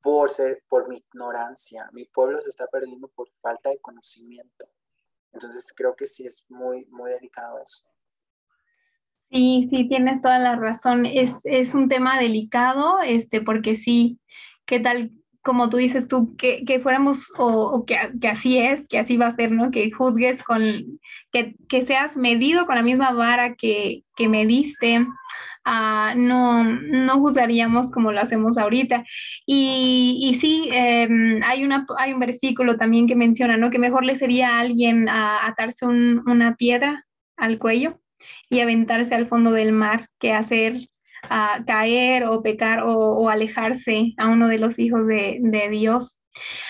por, ser, por mi ignorancia. Mi pueblo se está perdiendo por falta de conocimiento. Entonces creo que sí es muy, muy delicado eso. Sí, sí, tienes toda la razón. Es, es un tema delicado, este, porque sí, ¿qué tal como tú dices tú, que, que fuéramos o, que, que, así es, que así va a ser, ¿no? Que juzgues con, que, que seas medido con la misma vara que, que me diste, uh, no, no juzgaríamos como lo hacemos ahorita. Y, y sí, eh, hay, una, hay un versículo también que menciona, ¿no? Que mejor le sería a alguien a atarse un, una piedra al cuello y aventarse al fondo del mar que hacer a caer o pecar o, alejarse a uno de los hijos de, de Dios.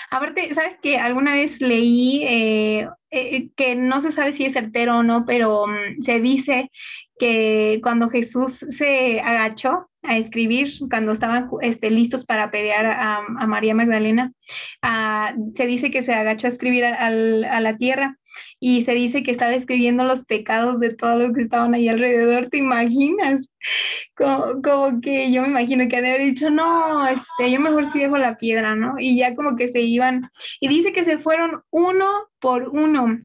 Aparte, ¿sabes que Alguna vez leí eh, eh, que no se sabe si es certero o no, pero mm, se dice que cuando Jesús se agachó a escribir, cuando estaban este, listos para pelear a, María Magdalena, ah, se dice que se agachó a escribir a, la tierra y se dice que estaba escribiendo los pecados de todos los que estaban ahí alrededor, ¿te imaginas? Como, que yo me imagino que haber dicho, no, este, yo mejor sí dejo la piedra, ¿no? Y ya como que se iban, y dice que se fueron uno por uno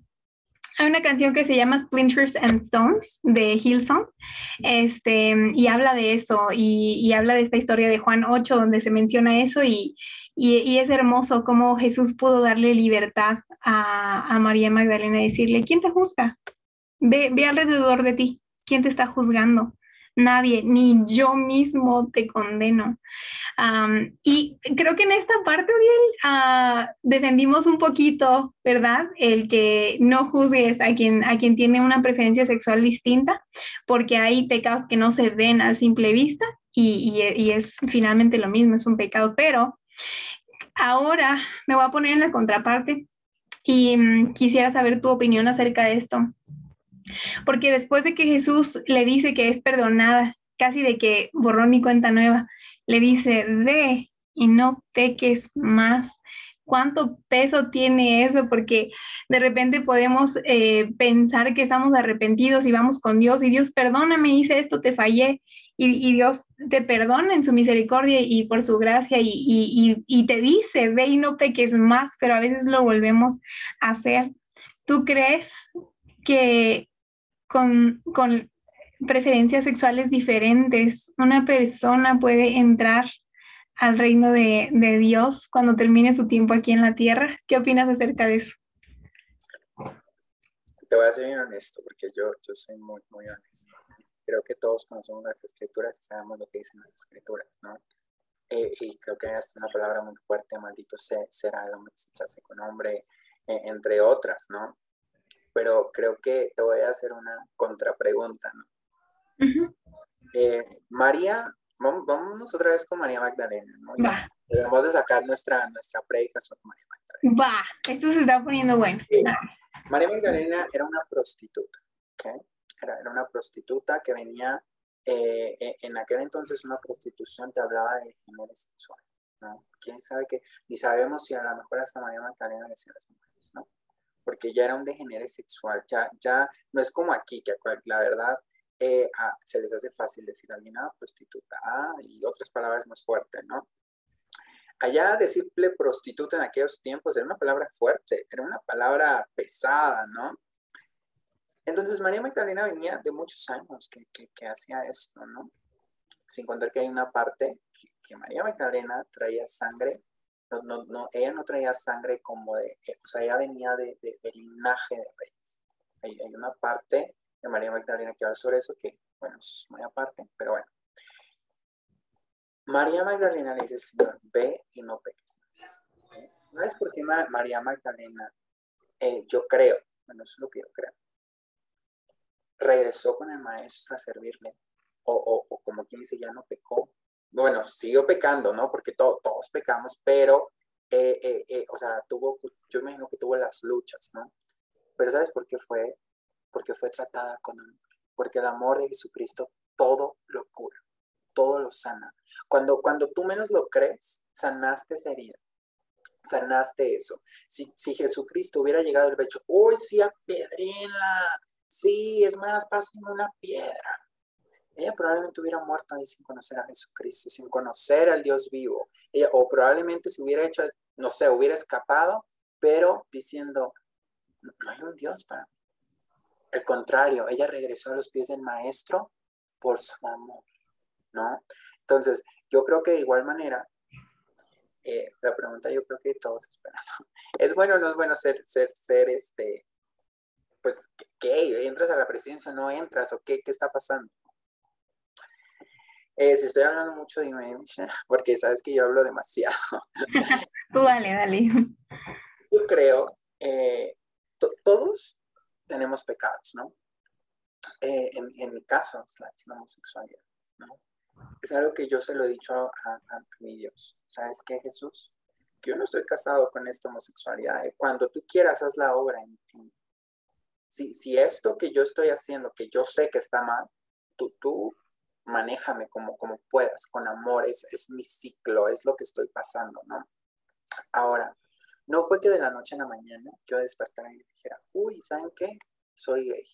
hay una canción que se llama Splinters and Stones de Hillsong, este, y habla de eso, y, habla de esta historia de Juan 8, donde se menciona eso, y, y, es hermoso cómo Jesús pudo darle libertad a, a María Magdalena y decirle, ¿quién te juzga? Ve, ve alrededor de ti, ¿quién te está juzgando? Nadie, ni yo mismo te condeno. y creo que en esta parte, Uriel, uh, defendimos un poquito, ¿verdad? El que no juzgues a quien, a quien tiene una preferencia sexual distinta, porque hay pecados que no se ven a simple vista y, y es finalmente lo mismo, es un pecado, pero ahora me voy a poner en la contraparte y mm, quisiera saber tu opinión acerca de esto. Porque después de que Jesús le dice que es perdonada, casi de que borró mi cuenta nueva, le dice, ve y no peques más. ¿Cuánto peso tiene eso? Porque de repente podemos eh, pensar que estamos arrepentidos y vamos con Dios y Dios, perdóname, hice esto, te fallé. Y, Dios te perdona en su misericordia y por su gracia y, y te dice, ve y no peques más, pero a veces lo volvemos a hacer. ¿Tú crees que con, con preferencias sexuales diferentes, una persona puede entrar al reino de, de, Dios cuando termine su tiempo aquí en la tierra. ¿Qué opinas acerca de eso? Te voy a ser honesto, porque yo, yo soy muy, muy honesto. Creo que todos conocemos las escrituras y sabemos lo que dicen las escrituras, ¿no? Eh, y creo que es una palabra muy fuerte, maldito será el hombre que se con hombre, eh, entre otras, ¿no? Pero creo que te voy a hacer una contrapregunta, ¿no? Eh, María, vámonos otra vez con María Magdalena, ¿no? Debemos de sacar nuestra, nuestra predica sobre María Magdalena. Va, esto se está poniendo bueno. María Magdalena era una prostituta, ¿ok? Era, era una prostituta que venía, eh, e, en aquel entonces una prostitución te hablaba de género sexual, ¿no? ¿Quién sabe qué? Ni sabemos si a lo mejor hasta María Magdalena decía las mujeres, ¿no? Porque ya era un degenere sexual, ya, ya no es como aquí, que la verdad eh, ah, se les hace fácil decir a alguien, ah, prostituta, ah, y otras palabras más fuertes, ¿no? Allá decirle prostituta en aquellos tiempos era una palabra fuerte, era una palabra pesada, ¿no? Entonces María Magdalena venía de muchos años que, que, hacía esto, ¿no? Sin contar que hay una parte que, que María Magdalena traía sangre no, no, ella no traía sangre como de, o sea, ella venía de, de, linaje de reyes. hay, hay una parte de María Magdalena que habla sobre eso, que, bueno, eso es muy aparte, pero bueno. María Magdalena le dice Señor, ve y no peques más. ¿Sabes por qué María Magdalena, eh, yo creo, bueno, eso es lo que yo creo, regresó con el maestro a servirle, o, o, como quien dice, ya no pecó. Bueno, siguió pecando, ¿no? Porque todos pecamos, pero, eh, eh, eh, o sea, tuvo, yo imagino que tuvo las luchas, ¿no? Pero ¿sabes por qué fue? Porque fue tratada con amor. Porque el amor de Jesucristo todo lo cura, todo lo sana. Cuando, cuando tú menos lo crees, sanaste esa herida sanaste eso. Si, si Jesucristo hubiera llegado al pecho, uy, sí, apedrenla, sí, es más, pasen una piedra. Ella probablemente hubiera muerto ahí sin conocer a Jesucristo, sin conocer al Dios vivo. Ella, o probablemente se hubiera hecho, no sé, hubiera escapado, pero diciendo, no, hay un Dios para mí. Al contrario, ella regresó a los pies del Maestro por su amor, ¿no? Entonces, yo creo que de igual manera, eh, la pregunta yo creo que todos esperan. ¿Es bueno o no es bueno ser, ser, ser este, pues, ¿qué? ¿Entras a la presidencia o no entras? ¿O qué, qué está pasando? Eh, si estoy hablando mucho, dime, porque sabes que yo hablo demasiado. Tú dale, dale. Yo creo, eh, todos tenemos pecados, ¿no? Eh, en, en, mi caso, la homosexualidad, ¿no? es algo que yo se lo he dicho a, mi Dios. ¿Sabes qué, Jesús? Yo no estoy casado con esta homosexualidad. Cuando tú quieras, haz la obra en ti. Si, si esto que yo estoy haciendo, que yo sé que está mal, tú, tú manéjame como, como puedas, con amor, es, es mi ciclo, es lo que estoy pasando, ¿no? Ahora, no fue que de la noche a la mañana yo despertara y dijera, uy, ¿saben qué? Soy gay.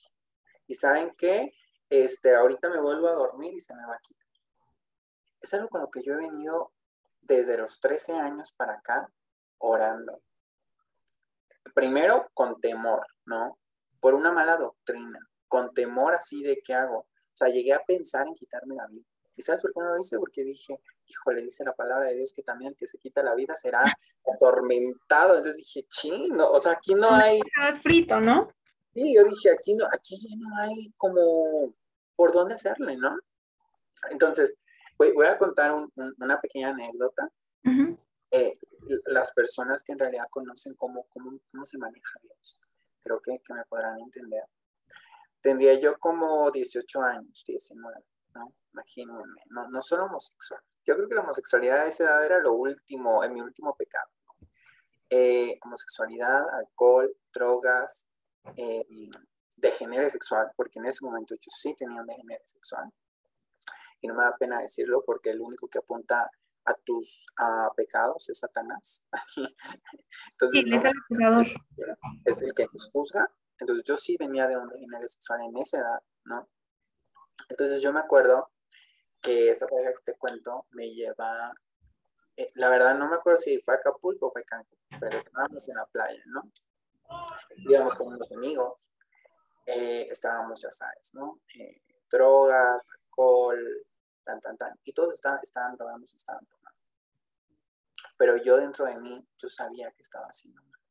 Y ¿saben qué? Este, ahorita me vuelvo a dormir y se me va a quitar es algo con lo que yo he venido desde los 13 años para acá orando. Primero con temor, ¿no? Por una mala doctrina, con temor así de qué hago. O sea, llegué a pensar en quitarme la vida. ¿Y sabes por qué no lo hice? Porque dije, híjole, dice la palabra de Dios que también el que se quita la vida será atormentado. Entonces dije, chino, o sea, aquí no hay... Estabas frito, ¿no? Sí, yo dije, aquí no, aquí no hay como por dónde hacerle, ¿no? Entonces, Voy, a contar una pequeña anécdota. Eh, las personas que en realidad conocen cómo, cómo, cómo se maneja Dios, creo que, que, me podrán entender. Tendría yo como 18 años, 19, ¿no? Imagínense, no, no solo homosexual. Yo creo que la homosexualidad a esa edad era lo último, en mi último pecado. Eh, homosexualidad, alcohol, drogas, eh, degenere sexual, porque en ese momento yo sí tenía un degenere sexual y no me da pena decirlo porque el único que apunta a tus pecados es Satanás. Entonces, es el que nos juzga. Entonces yo sí venía de un degenere sexual en esa edad, ¿no? Entonces yo me acuerdo que esa pareja que te cuento me lleva, eh, la verdad no me acuerdo si fue Acapulco o fue Cancún, pero estábamos en la playa, ¿no? Íbamos con unos amigos, eh, estábamos, ya sabes, ¿no? Eh, drogas, alcohol, tan, tan, tan. Y todos estaban, estaban se estaban tomando. Pero yo dentro de mí, yo sabía que estaba haciendo mal.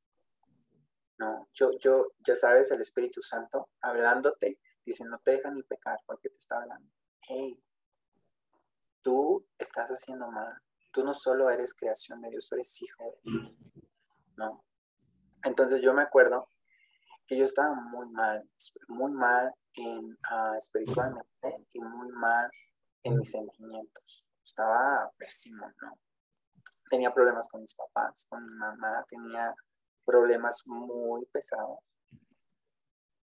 No, yo, yo, ya sabes, el Espíritu Santo hablándote, dice, no te deja ni pecar porque te está hablando. Hey, tú estás haciendo mal. Tú no solo eres creación de Dios, tú eres hijo de Dios. No. Entonces yo me acuerdo que yo estaba muy mal, muy mal en, uh, espiritualmente y muy mal en mis sentimientos. Estaba pésimo, ¿no? Tenía problemas con mis papás, con mi mamá, tenía problemas muy pesados.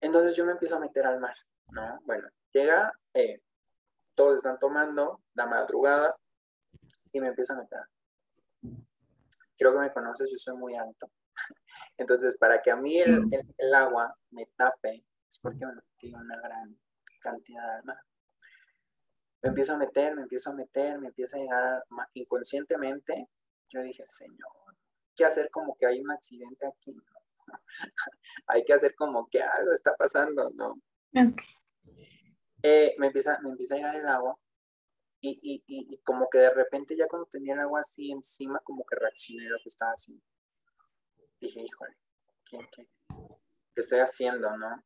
Entonces yo me empiezo a meter al mar, ¿no? Bueno, llega, eh, todos están tomando la madrugada y me empiezo a meter. Creo que me conoces, yo soy muy alto. Entonces, para que a mí el, el agua me tape, es porque me metí una gran cantidad de mar me empiezo a meter, me empiezo a meter, me empieza a llegar inconscientemente. Yo dije, Señor, ¿qué hacer como que hay un accidente aquí? hay que hacer como que algo está pasando, ¿no? Eh, me, empieza, me empieza a llegar el agua y, y, y, como que de repente ya cuando tenía el agua así encima, como que reaccioné lo que estaba haciendo. Dije, híjole, ¿qué, qué, qué estoy haciendo, no?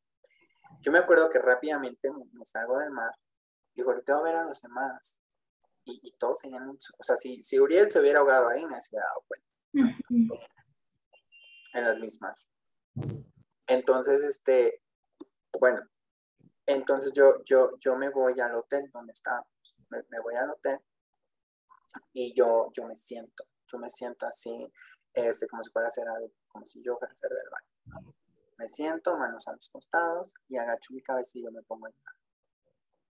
Yo me acuerdo que rápidamente me, salgo del mar y volteo a ver a los demás y, y todos seguían, o sea, si, si Uriel se hubiera ahogado ahí, me hubiera dado cuenta. En las mismas. Entonces, este, bueno, entonces yo, yo, yo me voy al hotel donde estábamos, me, voy al hotel y yo, yo me siento, yo me siento así, este, como si fuera a hacer algo, como si yo fuera a hacer del baño. Me siento, manos a los costados y agacho mi cabeza y yo me pongo a llorar.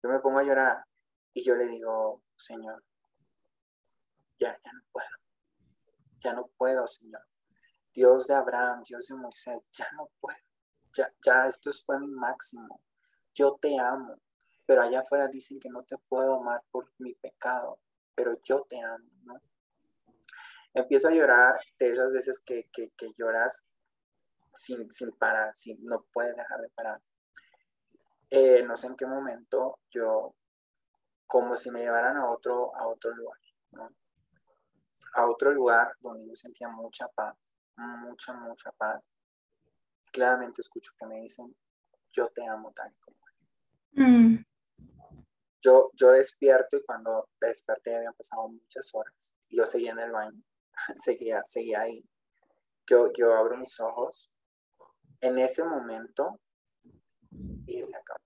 Yo me pongo a llorar y yo le digo, Señor, ya, ya no puedo, ya no puedo, Señor. Dios de Abraham, Dios de Moisés, ya no puedo, ya, ya esto fue mi máximo. Yo te amo, pero allá afuera dicen que no te puedo amar por mi pecado, pero yo te amo, ¿no? Empiezo a llorar de esas veces que, que, que lloras sin, sin parar, sin, no puedes dejar de parar. Eh, no sé en qué momento yo, como si me llevaran a otro, a otro lugar, ¿no? A otro lugar donde yo sentía mucha paz, mucha, mucha paz. Claramente escucho que me dicen, yo te amo tal y como mm. Yo, yo despierto y cuando desperté habían pasado muchas horas. Yo seguía en el baño, seguía, seguía ahí. Yo, yo abro mis ojos. En ese momento, y se acabó.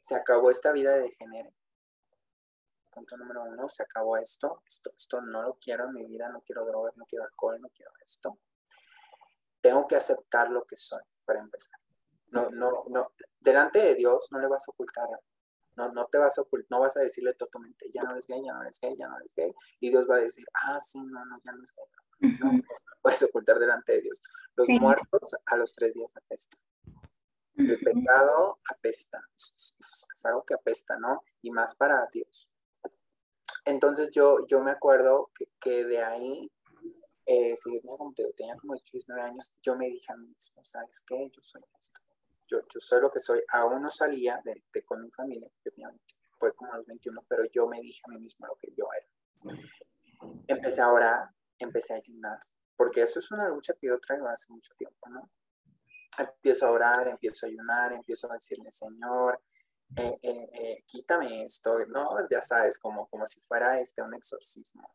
Se acabó esta vida de degenere. Punto número uno, se acabó esto. esto. Esto no lo quiero en mi vida, no quiero drogas, no quiero alcohol, no quiero esto. Tengo que aceptar lo que soy, para empezar. No, no, no. Delante de Dios no le vas a ocultar no, no te vas a no vas a decirle totalmente, ya no eres gay, ya no eres gay, ya no eres gay. Y Dios va a decir, ah, sí, no, no, ya no es gay. No, no puedes ocultar delante de Dios. Los muertos a los tres días apestan. El pecado apesta. Es, algo que apesta, ¿no? Y más para Dios. Entonces yo, yo me acuerdo que, de ahí, eh, si tenía como, tenía como 19 años, yo me dije a mí mismo, ¿sabes qué? Yo soy esto yo, yo soy lo que soy, aún no salía de, con mi familia, fue como los 21, pero yo me dije a mí mismo lo que yo era. Empecé a orar, empecé a ayunar, porque eso es una lucha que yo traigo hace mucho tiempo, ¿no? Empiezo a orar, empiezo a ayunar, empiezo a decirle, Señor, eh, eh, eh, quítame esto, ¿no? Ya sabes, como, como si fuera este un exorcismo.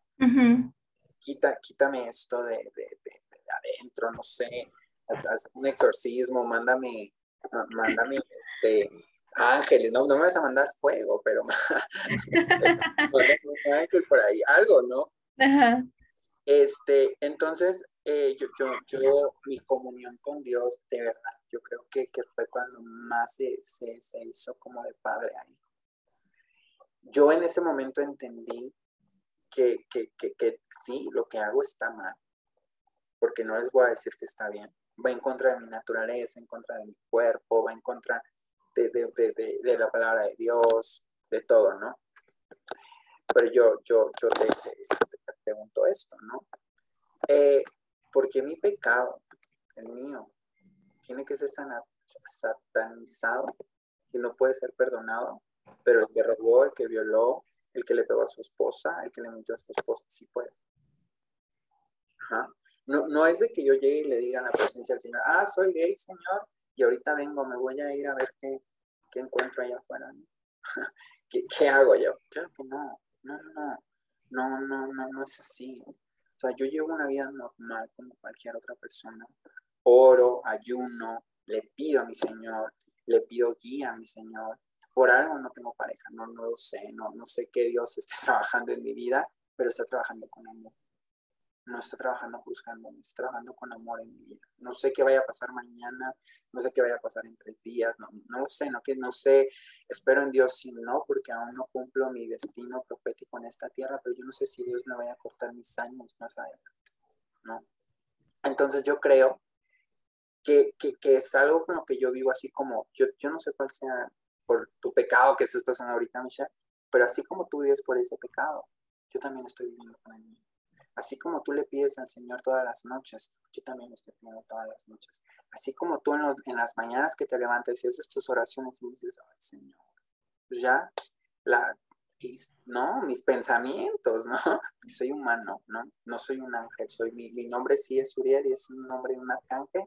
Quita, quítame esto de, de, de, adentro, no sé, haz, un exorcismo, mándame mándame este, ángeles, no, no me vas a mandar fuego, pero este, un ángel por ahí, algo, ¿no? Este, entonces, eh, yo, yo, yo, mi comunión con Dios, de verdad, yo creo que, que fue cuando más se, se, se, hizo como de padre a hijo. Yo en ese momento entendí que, que, que, que sí, lo que hago está mal, porque no les voy a decir que está bien, va en contra de mi naturaleza, en contra de mi cuerpo, va en contra de, de, de, de la palabra de Dios, de todo, ¿no? Pero yo, yo, yo te, pregunto esto, ¿no? Eh, ¿Por qué mi pecado, el mío, tiene que ser satanizado y no puede ser perdonado? Pero el que robó, el que violó, el que le pegó a su esposa, el que le mintió a su esposa, sí puede. No, no es de que yo llegue y le diga a la presencia del Señor, ah, soy gay, Señor, y ahorita vengo, me voy a ir a ver qué, qué encuentro allá afuera. ¿Qué, ¿Qué, hago yo? Claro que no, no, no, no, no, no, no es así. O sea, yo llevo una vida normal como cualquier otra persona. Oro, ayuno, le pido a mi Señor, le pido guía a mi Señor. Por algo no tengo pareja, no, no lo sé, no, no sé qué Dios esté trabajando en mi vida, pero está trabajando con amor no está trabajando buscando, está trabajando con amor en mi vida. No sé qué vaya a pasar mañana, no sé qué vaya a pasar en tres días, no, no sé, no, que no sé, espero en Dios si no, porque aún no cumplo mi destino profético en esta tierra, pero yo no sé si Dios me vaya a cortar mis años más adelante, ¿no? Entonces yo creo que, que, que es algo con lo que yo vivo así como, yo, yo no sé cuál sea por tu pecado que estás pasando ahorita, Michelle, pero así como tú vives por ese pecado, yo también estoy viviendo con el mío. Así como tú le pides al Señor todas las noches, yo también estoy pidiendo todas las noches. Así como tú en, las mañanas que te levantas y haces tus oraciones y dices, ay Señor, pues ya, la, no, mis pensamientos, ¿no? Soy humano, ¿no? No soy un ángel, soy, mi, mi nombre sí es Uriel y es un nombre de un arcángel,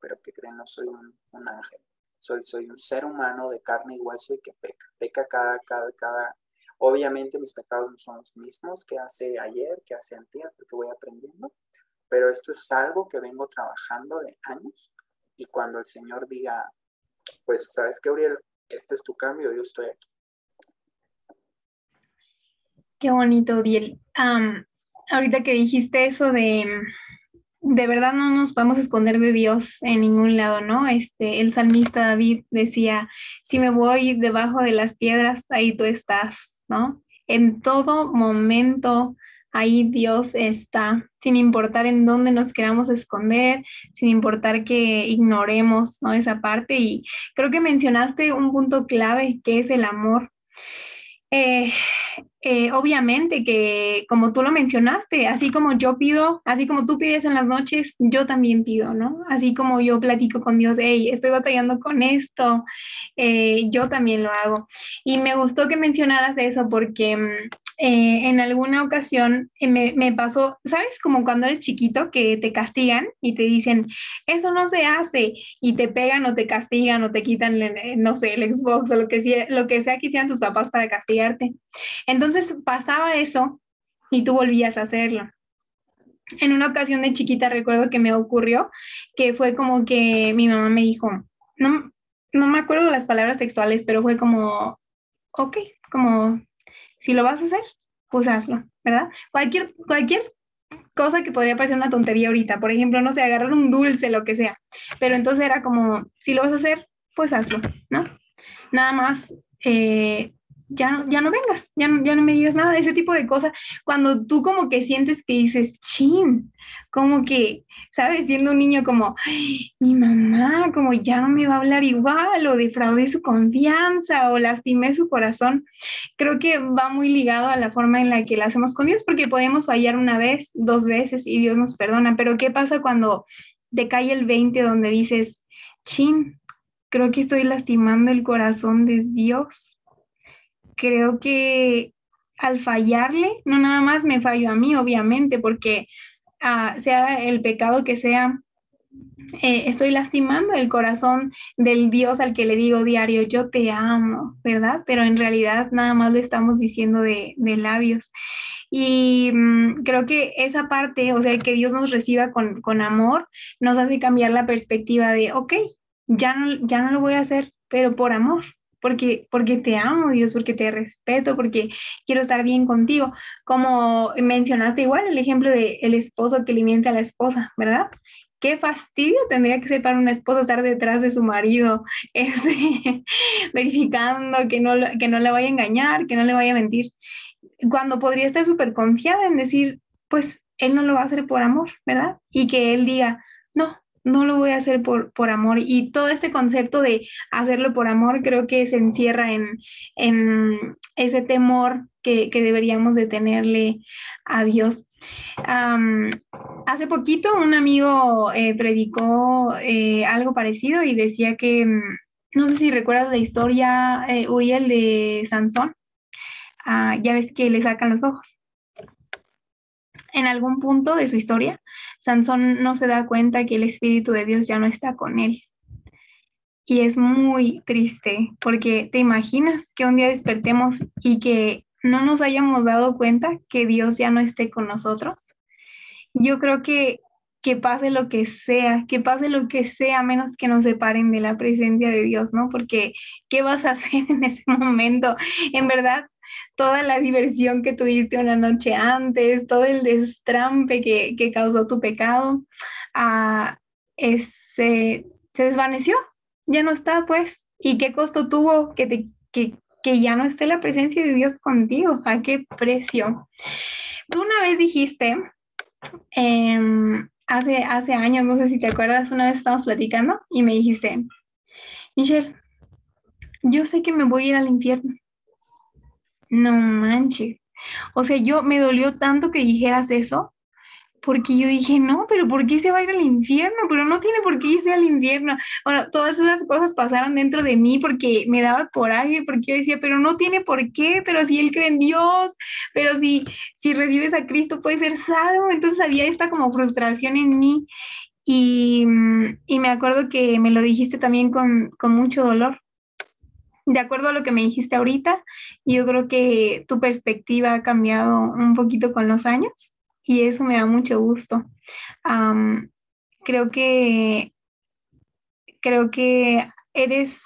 pero que creen, no soy un, ángel. soy, soy un ser humano de carne y hueso y que peca, peca cada, cada, cada, obviamente mis pecados no son los mismos que hace ayer, que hace antes, porque voy aprendiendo, pero esto es algo que vengo trabajando de años y cuando el Señor diga, pues, ¿sabes qué, Uriel? Este es tu cambio, yo estoy aquí. Qué bonito, Uriel. ahorita que dijiste eso de, de verdad no nos podemos esconder de Dios en ningún lado, ¿no? Este, el salmista David decía, si me voy debajo de las piedras, ahí tú estás, ¿no? En todo momento, ahí Dios está, sin importar en dónde nos queramos esconder, sin importar que ignoremos, ¿no? Esa parte. Y creo que mencionaste un punto clave, que es el amor. Eh, eh, obviamente que como tú lo mencionaste, así como yo pido, así como tú pides en las noches, yo también pido, ¿no? Así como yo platico con Dios, hey, estoy batallando con esto, eh, yo también lo hago. Y me gustó que mencionaras eso porque mm, eh, en alguna ocasión me, me, pasó, ¿sabes? Como cuando eres chiquito que te castigan y te dicen, eso no se hace, y te pegan o te castigan o te quitan, no sé, el Xbox o lo que, sea, lo que sea que hicieran tus papás para castigarte. Entonces pasaba eso y tú volvías a hacerlo. En una ocasión de chiquita recuerdo que me ocurrió que fue como que mi mamá me dijo, no, no me acuerdo las palabras textuales, pero fue como, ok, como si lo vas a hacer, pues hazlo, ¿verdad? Cualquier, cualquier cosa que podría parecer una tontería ahorita, por ejemplo, no sé, agarrar un dulce, lo que sea, pero entonces era como, si lo vas a hacer, pues hazlo, ¿no? Nada más, eh, ya, ya no vengas, ya, ya no me digas nada, ese tipo de cosas, cuando tú como que sientes que dices, chin, como que, ¿sabes? Siendo un niño como, mi mamá, como ya no me va a hablar igual, o defraudé su confianza, o lastimé su corazón. Creo que va muy ligado a la forma en la que la hacemos con Dios, porque podemos fallar una vez, dos veces, y Dios nos perdona, pero ¿qué pasa cuando te cae el 20 donde dices, chin, creo que estoy lastimando el corazón de Dios? Creo que al fallarle, no nada más me fallo a mí, obviamente, porque sea el pecado que sea, eh, estoy lastimando el corazón del Dios al que le digo diario, yo te amo, ¿verdad? Pero en realidad nada más lo estamos diciendo de, labios. Y mm, creo que esa parte, o sea, que Dios nos reciba con, con, amor, nos hace cambiar la perspectiva de, ok, ya no, ya no lo voy a hacer, pero por amor, porque, porque te amo, Dios, porque te respeto, porque quiero estar bien contigo. Como mencionaste igual el ejemplo de el esposo que le miente a la esposa, ¿verdad? Qué fastidio tendría que ser para una esposa estar detrás de su marido, este, verificando que no, que no le vaya a engañar, que no le vaya a mentir, cuando podría estar súper confiada en decir, pues él no lo va a hacer por amor, ¿verdad? Y que él diga, no, no lo voy a hacer por, por amor. Y todo este concepto de hacerlo por amor creo que se encierra en, en ese temor que, deberíamos de tenerle a Dios. hace poquito un amigo eh, predicó eh, algo parecido y decía que, mm, no sé si recuerdas la historia, eh, Uriel, de Sansón. Ah, ya ves que le sacan los ojos. En algún punto de su historia, Sansón no se da cuenta que el Espíritu de Dios ya no está con él. Y es muy triste porque te imaginas que un día despertemos y que no nos hayamos dado cuenta que Dios ya no esté con nosotros. Yo creo que que pase lo que sea, que pase lo que sea, menos que nos separen de la presencia de Dios, ¿no? Porque, ¿qué vas a hacer en ese momento? En verdad, toda la diversión que tuviste una noche antes, todo el destrampe que, que causó tu pecado, ah, se desvaneció, ya no está, pues. ¿Y qué costo tuvo que, te, que, que ya no esté la presencia de Dios contigo? ¿A qué precio? Tú una vez dijiste, em, hace, hace años, no sé si te acuerdas, una vez estábamos platicando y me dijiste, Michelle, yo sé que me voy a ir al infierno no manches. O sea, yo me dolió tanto que dijeras eso, porque yo dije, no, pero ¿por qué se va a ir al infierno? Pero no tiene por qué irse al infierno. Bueno, todas esas cosas pasaron dentro de mí porque me daba coraje, porque yo decía, pero no tiene por qué, pero si él cree en Dios, pero si, si recibes a Cristo puede ser salvo. Entonces había esta como frustración en mí. y, y, me acuerdo que me lo dijiste también con, con mucho dolor. De acuerdo a lo que me dijiste ahorita, yo creo que tu perspectiva ha cambiado un poquito con los años y eso me da mucho gusto. creo que creo que eres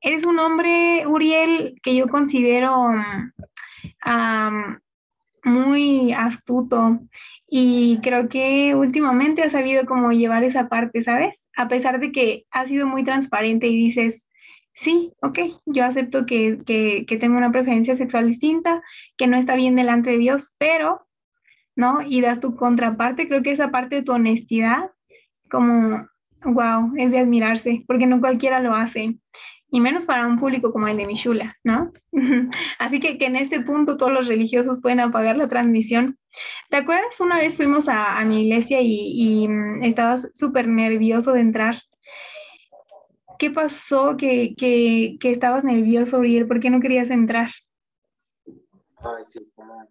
eres un hombre, Uriel, que yo considero muy astuto y creo que últimamente has sabido cómo llevar esa parte, ¿sabes? A pesar de que has sido muy transparente y dices, sí, ok, yo acepto que, que, que tengo una preferencia sexual distinta, que no está bien delante de Dios, pero, ¿no? Y das tu contraparte, creo que esa parte de tu honestidad, como, wow, es de admirarse, porque no cualquiera lo hace y menos para un público como el de Michula, ¿no? Así que, que en este punto todos los religiosos pueden apagar la transmisión. ¿Te acuerdas? Una vez fuimos a, mi iglesia y, mm, estabas súper nervioso de entrar. ¿Qué pasó que, que, que estabas nervioso, Uriel? ¿Por qué no querías entrar? Ay, sí, ¿cómo,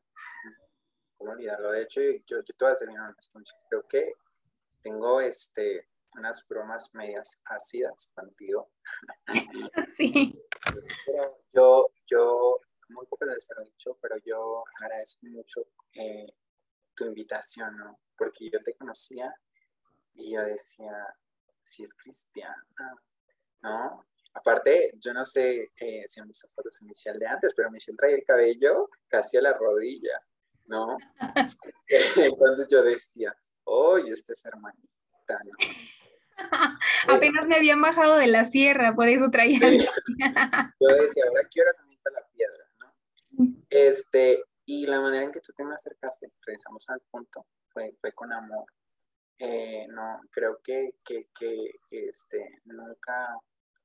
cómo olvidarlo? De hecho, yo, yo te voy a hacer una Creo que tengo este unas bromas medias ácidas contigo. Sí. Pero yo, yo, muy veces lo he dicho, pero yo agradezco mucho eh, tu invitación, ¿no? Porque yo te conocía y yo decía, si es cristiana, ¿no? Aparte, yo no sé eh, si han visto fotos de Michelle de antes, pero Michelle traía el cabello casi a la rodilla, ¿no? Entonces yo decía, oye, este es hermanita, ¿no? Apenas me habían bajado de la sierra, por eso traía. Yo decía, ahora quiero también la piedra, ¿no? Este, y la manera en que tú te me acercaste, regresamos al punto, fue, fue con amor. Eh, no, creo que, que, que, este, nunca,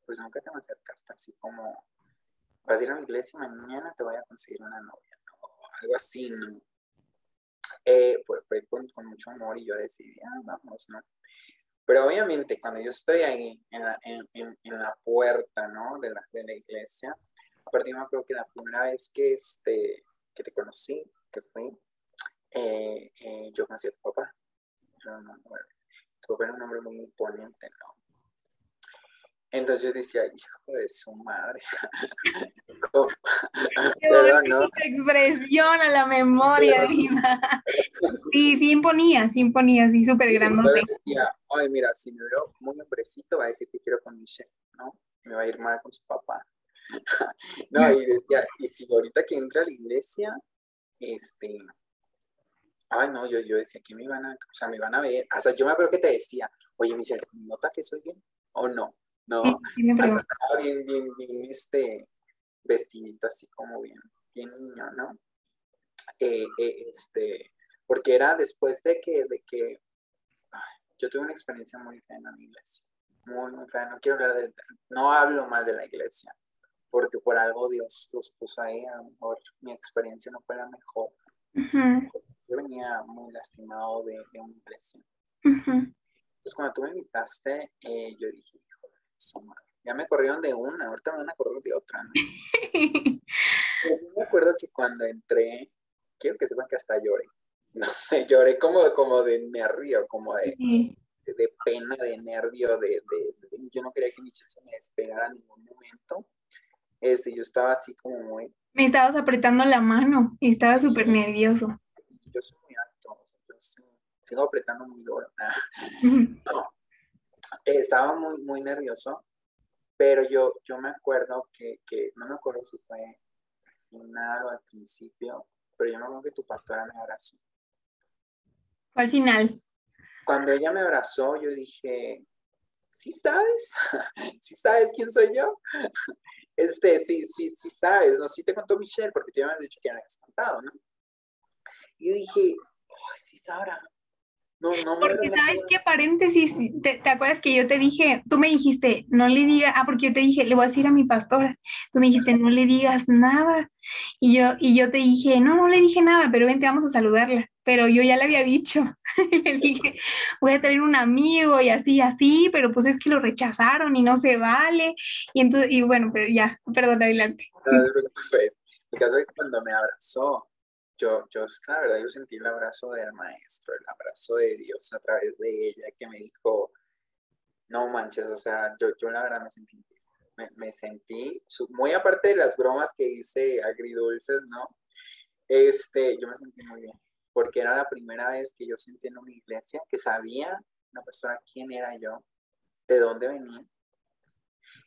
pues nunca te me acercaste así como, vas a ir a la iglesia y mañana te voy a conseguir una novia, ¿no? Algo así, ¿no? Eh, pues fue con, mucho amor y yo decidí, ah, vamos, ¿no? Pero obviamente cuando yo estoy ahí en la, puerta, ¿no? De la, de la iglesia, a partir de creo que la primera vez que, este, que te conocí, que fui, eh, eh, yo conocí a tu papá. tu papá era un hombre muy imponente, ¿no? Entonces yo decía, hijo de su madre. Pero no. expresión a la memoria. sí, sí imponía, sí imponía, sí súper grande. decía, ay, mira, si me veo muy hombrecito, va a decir que quiero con Michelle, ¿no? Me va a ir mal con su papá. no, y decía, y si ahorita que entra a la iglesia, este, ay, no, yo, yo decía que me iban a, o sea, me van a ver, o sea, yo me acuerdo que te decía, oye, Michelle, ¿nota que soy bien o no? ¿No? Hasta estaba bien, bien, bien, este, vestidito así como bien, bien niño, ¿no? Eh, eh, este, porque era después de que, de que yo tuve una experiencia muy fea en la iglesia, muy, muy fea, no quiero hablar de, no hablo mal de la iglesia, porque por algo Dios los puso ahí, a lo mejor mi experiencia no fue la mejor. Yo venía muy lastimado de, de una iglesia. Entonces, cuando tú me invitaste, eh, yo dije, ya me corrieron de una, ahorita me van a correr de otra, ¿no? me acuerdo que cuando entré, quiero que sepan que hasta lloré. No sé, lloré como, como de nervio, como de, de, pena, de nervio, de, de, yo no quería que mi se me despegara en ningún momento. Este, yo estaba así como muy... Me estabas apretando la mano y estaba súper nervioso. Yo soy muy alto, yo sigo apretando muy duro. no, estaba muy, muy nervioso, pero yo, yo me acuerdo que, que, no me acuerdo si fue al final o al principio, pero yo me acuerdo que tu pastora me abrazó. Al final. Cuando ella me abrazó, yo dije, ¿sí sabes? ¿Sí sabes quién soy yo? Este, sí, sí, sí sabes, ¿no? Sí te contó Michelle, porque te habían dicho que ya me habías contado, ¿no? Y dije, ay, sí sabrá, no, no porque sabes qué paréntesis, ¿Te, acuerdas que yo te dije, tú me dijiste, no le digas, ah, porque yo te dije, le voy a decir a mi pastora, tú me dijiste, no le digas nada, y yo, y yo te dije, no, no le dije nada, pero vente, vamos a saludarla, pero yo ya le había dicho, le dije, voy a traer un amigo y así, así, pero pues es que lo rechazaron y no se vale, y entonces, y bueno, pero ya, perdón, adelante. el caso es que cuando me abrazó, yo, yo, la verdad, yo sentí el abrazo del maestro, el abrazo de Dios a través de ella, que me dijo, no manches, o sea, yo, yo la verdad me sentí, me, sentí, muy aparte de las bromas que hice agridulces, ¿no? Este, yo me sentí muy bien, porque era la primera vez que yo sentí en una iglesia que sabía una persona quién era yo, de dónde venía,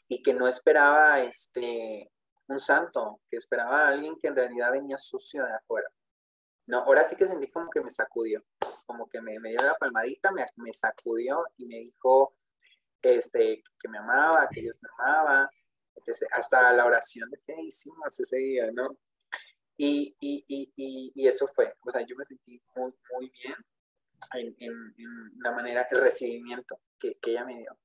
y que no esperaba este, un santo, que esperaba a alguien que en realidad venía sucio de afuera. No, ahora sí que sentí como que me sacudió, como que me, me dio la palmadita, me, me, sacudió y me dijo este, que me amaba, que Dios me amaba, hasta la oración de fe hicimos ese día, ¿no? Y, y, y, y, eso fue, o sea, yo me sentí muy, muy bien en, en, la manera, el recibimiento que, que, ella me dio,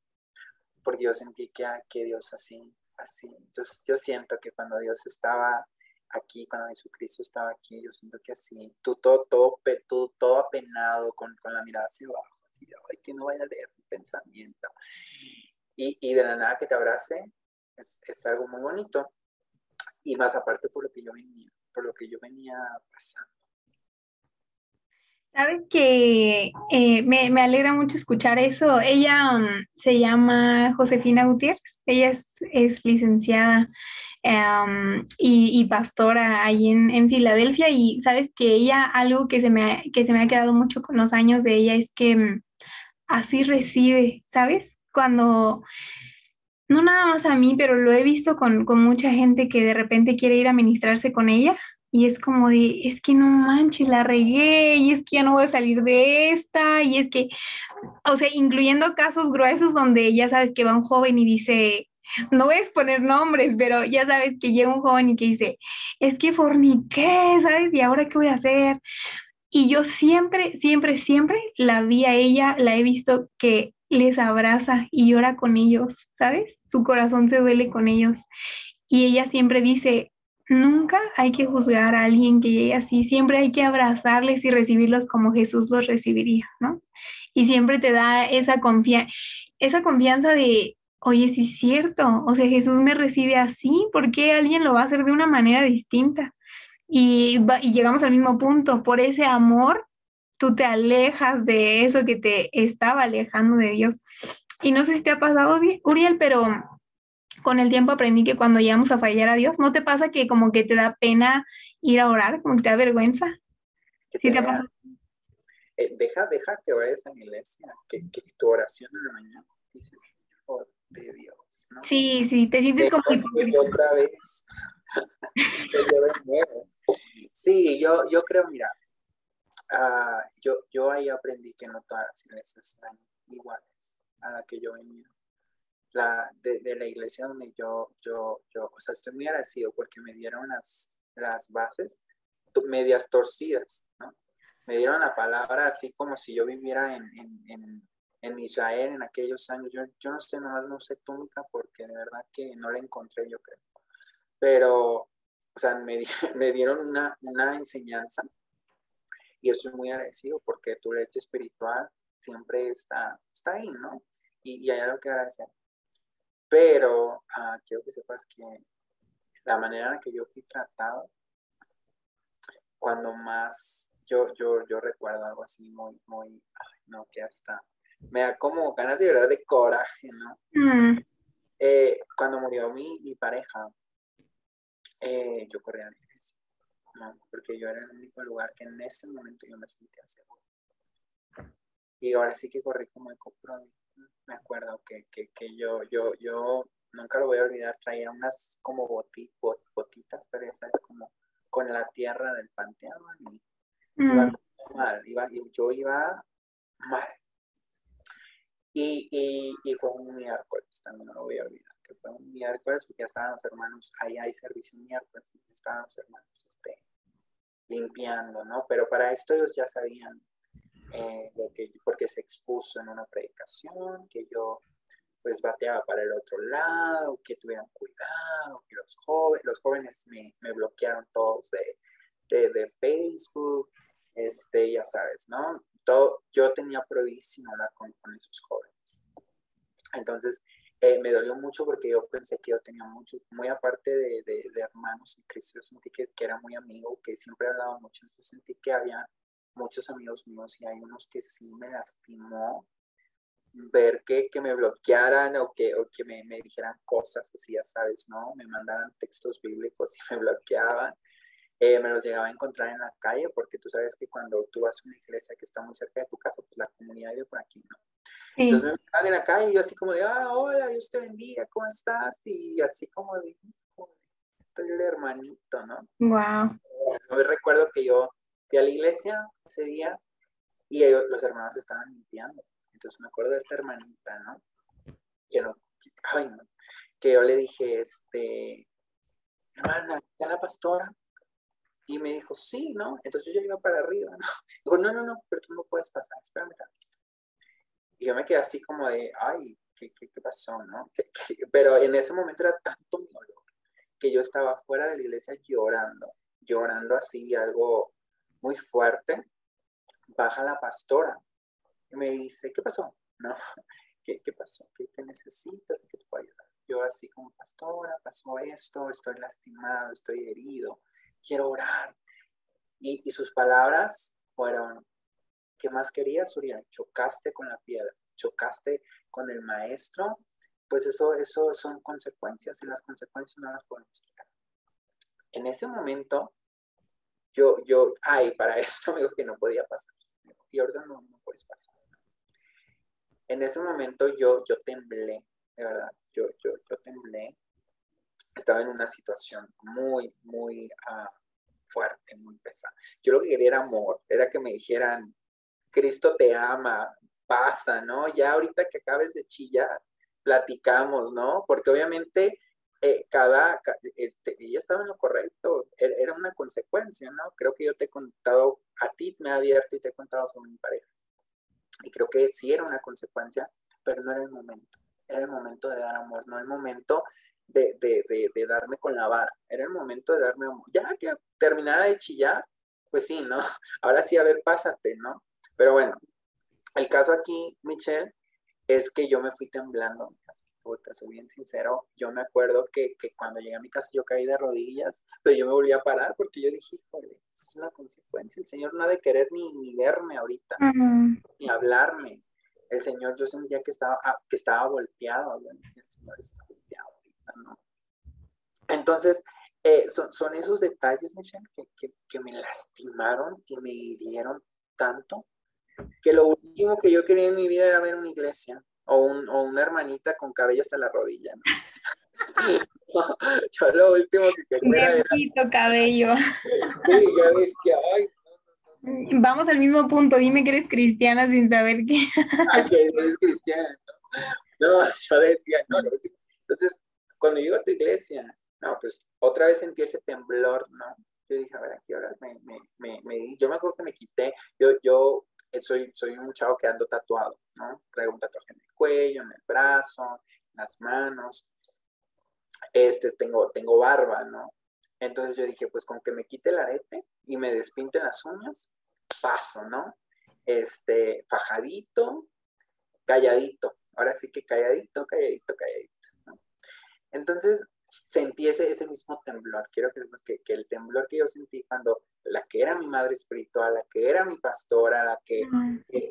porque yo sentí que, ah, que Dios así, así, yo, yo siento que cuando Dios estaba aquí, cuando Jesucristo estaba aquí, yo siento que así, tú todo, todo, todo, todo apenado, con, con la mirada hacia abajo, así, ay, que no vaya a leer mi pensamiento. Y, y de la nada que te abrace, es, es, algo muy bonito. Y más aparte por lo que yo venía, por lo que yo venía pasando. Sabes que eh, me, me, alegra mucho escuchar eso. Ella um, se llama Josefina Gutiérrez, ella es, es licenciada um, y, y, pastora ahí en, en, Filadelfia y sabes que ella, algo que se, me, que se me ha quedado mucho con los años de ella es que um, así recibe, ¿sabes? Cuando, no nada más a mí, pero lo he visto con, con mucha gente que de repente quiere ir a ministrarse con ella y es como de, es que no manches, la regué, y es que ya no voy a salir de esta, y es que, o sea, incluyendo casos gruesos donde ya sabes que va un joven y dice, no voy a exponer nombres, pero ya sabes que llega un joven y que dice, es que forniqué, ¿sabes? ¿Y ahora qué voy a hacer? Y yo siempre, siempre, siempre la vi a ella, la he visto que les abraza y llora con ellos, ¿sabes? Su corazón se duele con ellos. Y ella siempre dice, Nunca hay que juzgar a alguien que llegue así, siempre hay que abrazarles y recibirlos como Jesús los recibiría, ¿no? Y siempre te da esa, confia esa confianza de, oye, sí es cierto, o sea, Jesús me recibe así, ¿por qué alguien lo va a hacer de una manera distinta? Y, y llegamos al mismo punto, por ese amor, tú te alejas de eso que te estaba alejando de Dios. Y no sé si te ha pasado, Uriel, pero con el tiempo aprendí que cuando llegamos a fallar a Dios, ¿no te pasa que como que te da pena ir a orar, como que te da vergüenza? ¿Sí te, pasa? Eh, deja, deja que vayas a la iglesia, que, que, tu oración en la mañana dices, oh, de Dios. ¿no? Sí, sí, te sientes como... otra vez. sí, yo, yo creo, mira, uh, yo, yo ahí aprendí que no todas las iglesias eran iguales a la que yo venía la, de, de, la iglesia donde yo, yo, yo, o sea, estoy muy agradecido porque me dieron las, las bases medias torcidas, ¿no? Me dieron la palabra así como si yo viviera en, en, en, en Israel en aquellos años. Yo, yo no sé, nomás no sé túnica porque de verdad que no la encontré, yo creo. Pero, o sea, me, me dieron una, una enseñanza y estoy muy agradecido porque tu leche espiritual siempre está, está ahí, ¿no? Y, y hay algo que agradecer. Pero ah, quiero que sepas que la manera en la que yo fui tratado, cuando más yo, yo, yo recuerdo algo así muy, muy, no, que hasta me da como ganas de llorar de coraje, ¿no? Mm. Eh, cuando murió mi, mi pareja, eh, yo corrí a la iglesia, ¿no? Porque yo era el único lugar que en ese momento yo me sentía seguro. Y ahora sí que corrí como el copro me acuerdo que, que, que, yo, yo, yo nunca lo voy a olvidar, traía unas como botitas, pero ya sabes, como con la tierra del panteón y iba mm. mal, iba, yo iba mal. Y, y, y, fue un miércoles, también no lo voy a olvidar, que fue un miércoles porque ya estaban los hermanos, ahí hay servicio miércoles, estaban los hermanos este, limpiando, ¿no? Pero para esto ellos ya sabían eh, que, porque se expuso en una predicación, que yo pues bateaba para el otro lado, que tuvieran cuidado, que los jóvenes, los jóvenes me, me bloquearon todos de, de, de, Facebook, este, ya sabes, ¿no? Todo, yo tenía prohibísimo hablar con, con esos jóvenes. Entonces, eh, me dolió mucho porque yo pensé que yo tenía mucho, muy aparte de, de, hermanos en Cristo, yo sentí que, que, era muy amigo, que siempre he hablado mucho, yo sentí que había muchos amigos míos y hay unos que sí me lastimó ver que, que me bloquearan o que, o que me, me, dijeran cosas así, ya sabes, ¿no? Me mandaran textos bíblicos y me bloqueaban. Eh, me los llegaba a encontrar en la calle porque tú sabes que cuando tú vas a una iglesia que está muy cerca de tu casa, pues la comunidad vive por aquí, ¿no? Entonces me mandaban en la calle y yo así como de, ah, hola, Dios te bendiga, ¿cómo estás? Y así como de, el hermanito, ¿no? Wow. Yo recuerdo que yo fui a la iglesia ese día y ellos, los hermanos estaban limpiando. Entonces me acuerdo de esta hermanita, ¿no? Que no, ay, no, que yo le dije, este, hermana, ¿ya la pastora? Y me dijo, sí, ¿no? Entonces yo iba para arriba, ¿no? Digo, no, no, no, pero tú no puedes pasar, espérame. Y yo me quedé así como de, ay, ¿qué, qué, qué pasó, no? Pero en ese momento era tanto mi dolor que yo estaba fuera de la iglesia llorando, llorando así, algo muy fuerte, baja la pastora y me dice, ¿qué pasó? No, ¿qué, qué pasó? ¿Qué, ¿Qué, necesitas? ¿Qué te puedo ayudar? Yo así como pastora, pasó esto, estoy lastimado, estoy herido, quiero orar. Y, y sus palabras fueron, ¿qué más querías, Uriel? Chocaste con la piedra, chocaste con el maestro, pues eso, eso son consecuencias y las consecuencias no las podemos quitar. En ese momento yo, yo, ay, para esto me dijo que no podía pasar. Y no, no puedes pasar. En ese momento yo, yo temblé, de verdad, yo, yo, yo temblé. Estaba en una situación muy, muy uh, fuerte, muy pesada. Yo lo que quería era amor, era que me dijeran, Cristo te ama, pasa, ¿no? Ya ahorita que acabes de chillar, platicamos, ¿no? Porque obviamente eh, cada, este, ella estaba en lo correcto, era una consecuencia, ¿no? Creo que yo te he contado, a ti me he abierto y te he contado sobre mi pareja. Y creo que sí era una consecuencia, pero no era el momento. Era el momento de dar amor, no el momento de, de, de, darme con la vara. Era el momento de darme amor. Ya que terminara de chillar, pues sí, ¿no? Ahora sí, a ver, pásate, ¿no? Pero bueno, el caso aquí, Michelle, es que yo me fui temblando puta, soy bien sincero, yo me acuerdo que, que, cuando llegué a mi casa yo caí de rodillas, pero yo me volví a parar porque yo dije, híjole, es una consecuencia, el Señor no ha de querer ni, ni verme ahorita, ni hablarme. El Señor, yo sentía que estaba, ah, que estaba volteado, yo decía, el Señor está volteado ahorita, ¿no? Entonces, eh, son, son, esos detalles, Michelle, que, que, que me lastimaron, que me hirieron tanto, que lo último que yo quería en mi vida era ver una iglesia, o, un, o una hermanita con cabello hasta la rodilla, ¿no? yo lo último que quería era... cabello. Sí, ya ves que, ay, Vamos al mismo punto, dime que eres cristiana sin saber qué. Ay, que eres cristiana, ¿no? Yo decía, no, Entonces, cuando llego a tu iglesia, no, pues otra vez sentí ese temblor, ¿no? Yo dije, a ver, ¿a qué horas me, me, me, me, yo me acuerdo que me quité, yo, yo soy, soy un chavo que ando tatuado, ¿no? Traigo un tatuaje cuello, en el brazo, en las manos. Este, tengo, tengo barba, ¿no? Entonces yo dije, pues con que me quite el arete y me despinte las uñas, paso, ¿no? Este, fajadito, calladito. Ahora sí que calladito, calladito, calladito. ¿no? Entonces sentí ese, ese mismo temblor. Quiero que sepas que, que el temblor que yo sentí cuando la que era mi madre espiritual, la que era mi pastora, la que,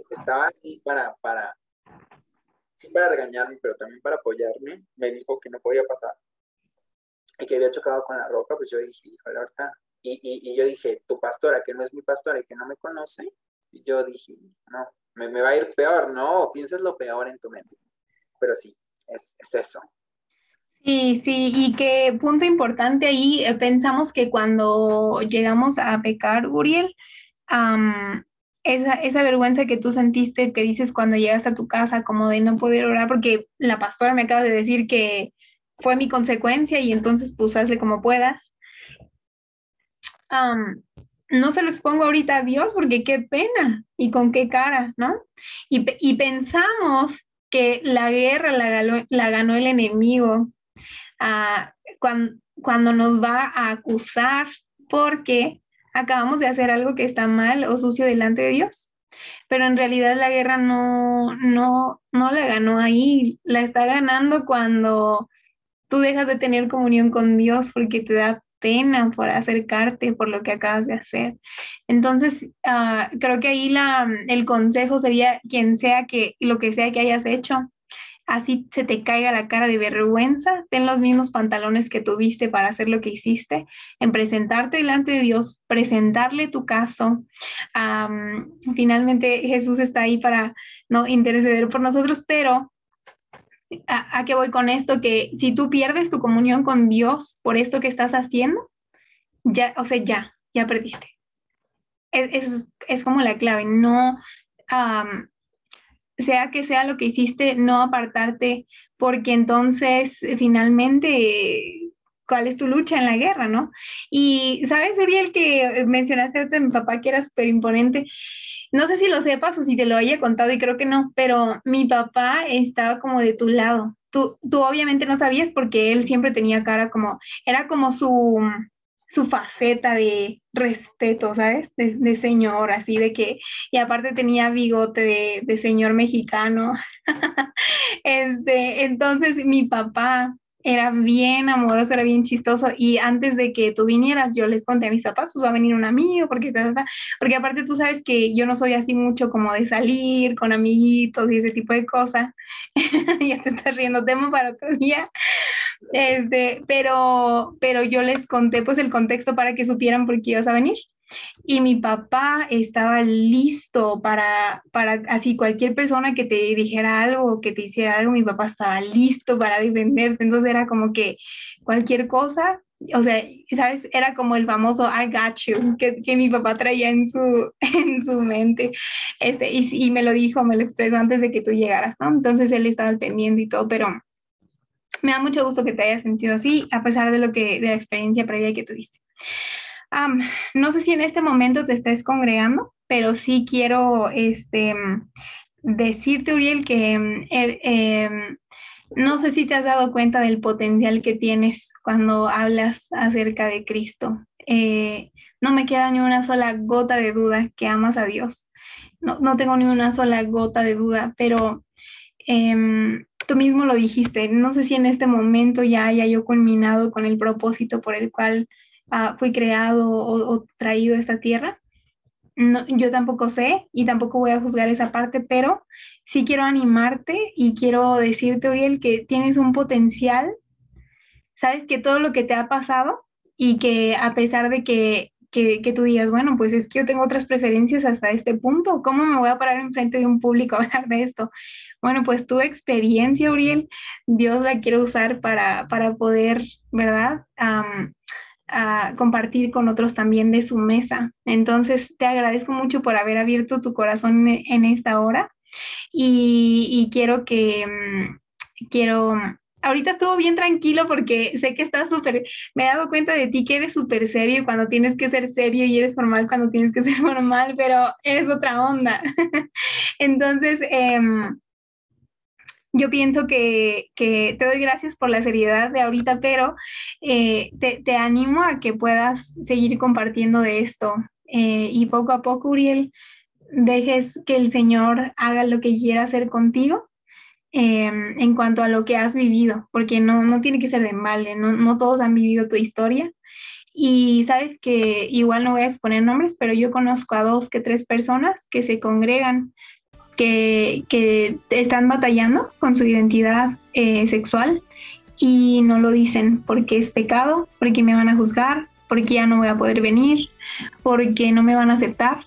estaba aquí para, para, sí para regañarme, pero también para apoyarme, me dijo que no podía pasar y que había chocado con la roca, pues yo dije, híjole, ahorita, y, y, y, yo dije, tu pastora, que no es mi pastora y que no me conoce, y yo dije, no, me, me va a ir peor, no, piensas lo peor en tu mente, pero sí, es, es eso, Sí, sí, y que punto importante ahí, eh, pensamos que cuando llegamos a pecar, Uriel, esa, esa vergüenza que tú sentiste, que dices cuando llegas a tu casa, como de no poder orar, porque la pastora me acaba de decir que fue mi consecuencia y entonces pues como puedas. no se lo expongo ahorita a Dios porque qué pena y con qué cara, ¿no? Y, y pensamos que la guerra la la ganó el enemigo, cuando, cuando nos va a acusar porque acabamos de hacer algo que está mal o sucio delante de Dios. pero en realidad la guerra no, no, no la ganó ahí, la está ganando cuando tú dejas de tener comunión con Dios porque te da pena por acercarte por lo que acabas de hacer. Entonces, ah, creo que ahí la, el consejo sería quien sea que lo que sea que hayas hecho, así se te caiga la cara de vergüenza, ten los mismos pantalones que tuviste para hacer lo que hiciste, en presentarte delante de Dios, presentarle tu caso. finalmente Jesús está ahí para no interceder por nosotros, pero ¿a, qué voy con esto? Que si tú pierdes tu comunión con Dios por esto que estás haciendo, ya, o sea, ya, ya perdiste. Es, es, como la clave, no, sea que sea lo que hiciste, no apartarte, porque entonces eh, finalmente, ¿cuál es tu lucha en la guerra, no? Y, ¿sabes, Uriel, que mencionaste a mi papá que era súper imponente? No sé si lo sepas o si te lo haya contado y creo que no, pero mi papá estaba como de tu lado. Tú, tú obviamente no sabías porque él siempre tenía cara como, era como su, su faceta de respeto, ¿sabes? De, señor, así de que, y aparte tenía bigote de, señor mexicano. este, entonces mi papá era bien amoroso, era bien chistoso y antes de que tú vinieras yo les conté a mis papás, pues va a venir un amigo, porque, porque aparte tú sabes que yo no soy así mucho como de salir con amiguitos y ese tipo de cosas. ya te estás riendo, tema para otro día. Este, pero, pero yo les conté pues el contexto para que supieran por qué ibas a venir. Y mi papá estaba listo para, para, así cualquier persona que te dijera algo, que te hiciera algo, mi papá estaba listo para defenderte. Entonces era como que cualquier cosa, o sea, ¿sabes? Era como el famoso I got you que, que mi papá traía en su, en su mente. Este, y, y me lo dijo, me lo expresó antes de que tú llegaras, ¿no? Entonces él estaba atendiendo y todo, pero me da mucho gusto que te hayas sentido así, a pesar de lo que, de la experiencia previa que tuviste. no sé si en este momento te estés congregando, pero sí quiero este, decirte, Uriel, que er, em, no sé si te has dado cuenta del potencial que tienes cuando hablas acerca de Cristo. Eh, no me queda ni una sola gota de duda que amas a Dios. No, no tengo ni una sola gota de duda, pero em, tú mismo lo dijiste, no sé si en este momento ya haya yo culminado con el propósito por el cual uh, fui creado o, traído a esta tierra. No, yo tampoco sé y tampoco voy a juzgar esa parte, pero sí quiero animarte y quiero decirte, Uriel, que tienes un potencial, sabes que todo lo que te ha pasado y que a pesar de que, que, que, tú digas, bueno, pues es que yo tengo otras preferencias hasta este punto, ¿cómo me voy a parar enfrente de un público a hablar de esto? Bueno, pues tu experiencia, Uriel, Dios la quiere usar para, para poder, ¿verdad? compartir con otros también de su mesa. Entonces, te agradezco mucho por haber abierto tu corazón en, esta hora y, quiero que, mm, quiero, ahorita estuvo bien tranquilo porque sé que estás súper, me he dado cuenta de ti que eres súper serio cuando tienes que ser serio y eres formal cuando tienes que ser formal, pero eres otra onda. Entonces, eh, yo pienso que, te doy gracias por la seriedad de ahorita, pero eh, te, animo a que puedas seguir compartiendo de esto. Eh, y poco a poco, Uriel, dejes que el Señor haga lo que quiera hacer contigo em, en cuanto a lo que has vivido, porque no, no tiene que ser de mal, no, no todos han vivido tu historia. Y sabes que igual no voy a exponer nombres, pero yo conozco a dos que tres personas que se congregan que, están batallando con su identidad eh, sexual y no lo dicen porque es pecado, porque me van a juzgar, porque ya no voy a poder venir, porque no me van a aceptar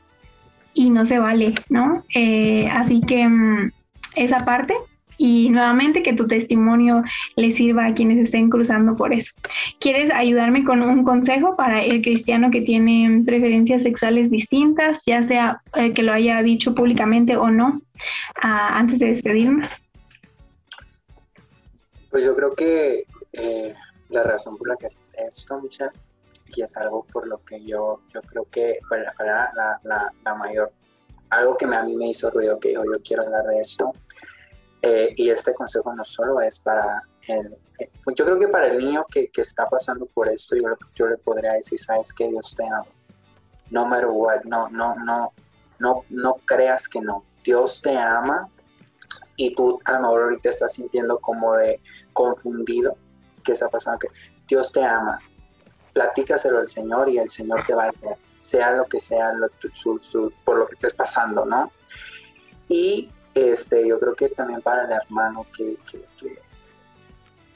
y no se vale, ¿no? Eh, así que mm, esa parte y nuevamente que tu testimonio le sirva a quienes estén cruzando por eso. ¿Quieres ayudarme con un consejo para el cristiano que tiene preferencias sexuales distintas, ya sea eh, que lo haya dicho públicamente o no, ah, antes de despedirnos? Pues yo creo que eh, la razón por la que esto, Michelle, y es algo por lo que yo, yo creo que fue, la, la, la, mayor, algo que a mí me hizo ruido, que yo quiero hablar de esto, eh, y este consejo no solo es para el, eh, pues yo creo que para el niño que, que está pasando por esto, yo, yo, le podría decir, sabes que Dios te ama, no matter what, no, no, no, no, no creas que no. Dios te ama y tú a lo mejor ahorita estás sintiendo como de confundido. ¿Qué está pasando? Que Dios te ama. Platícaselo al Señor y el Señor te va a leer, sea lo que sea por lo que estés pasando, ¿no? Y este, yo creo que también para el hermano que, que,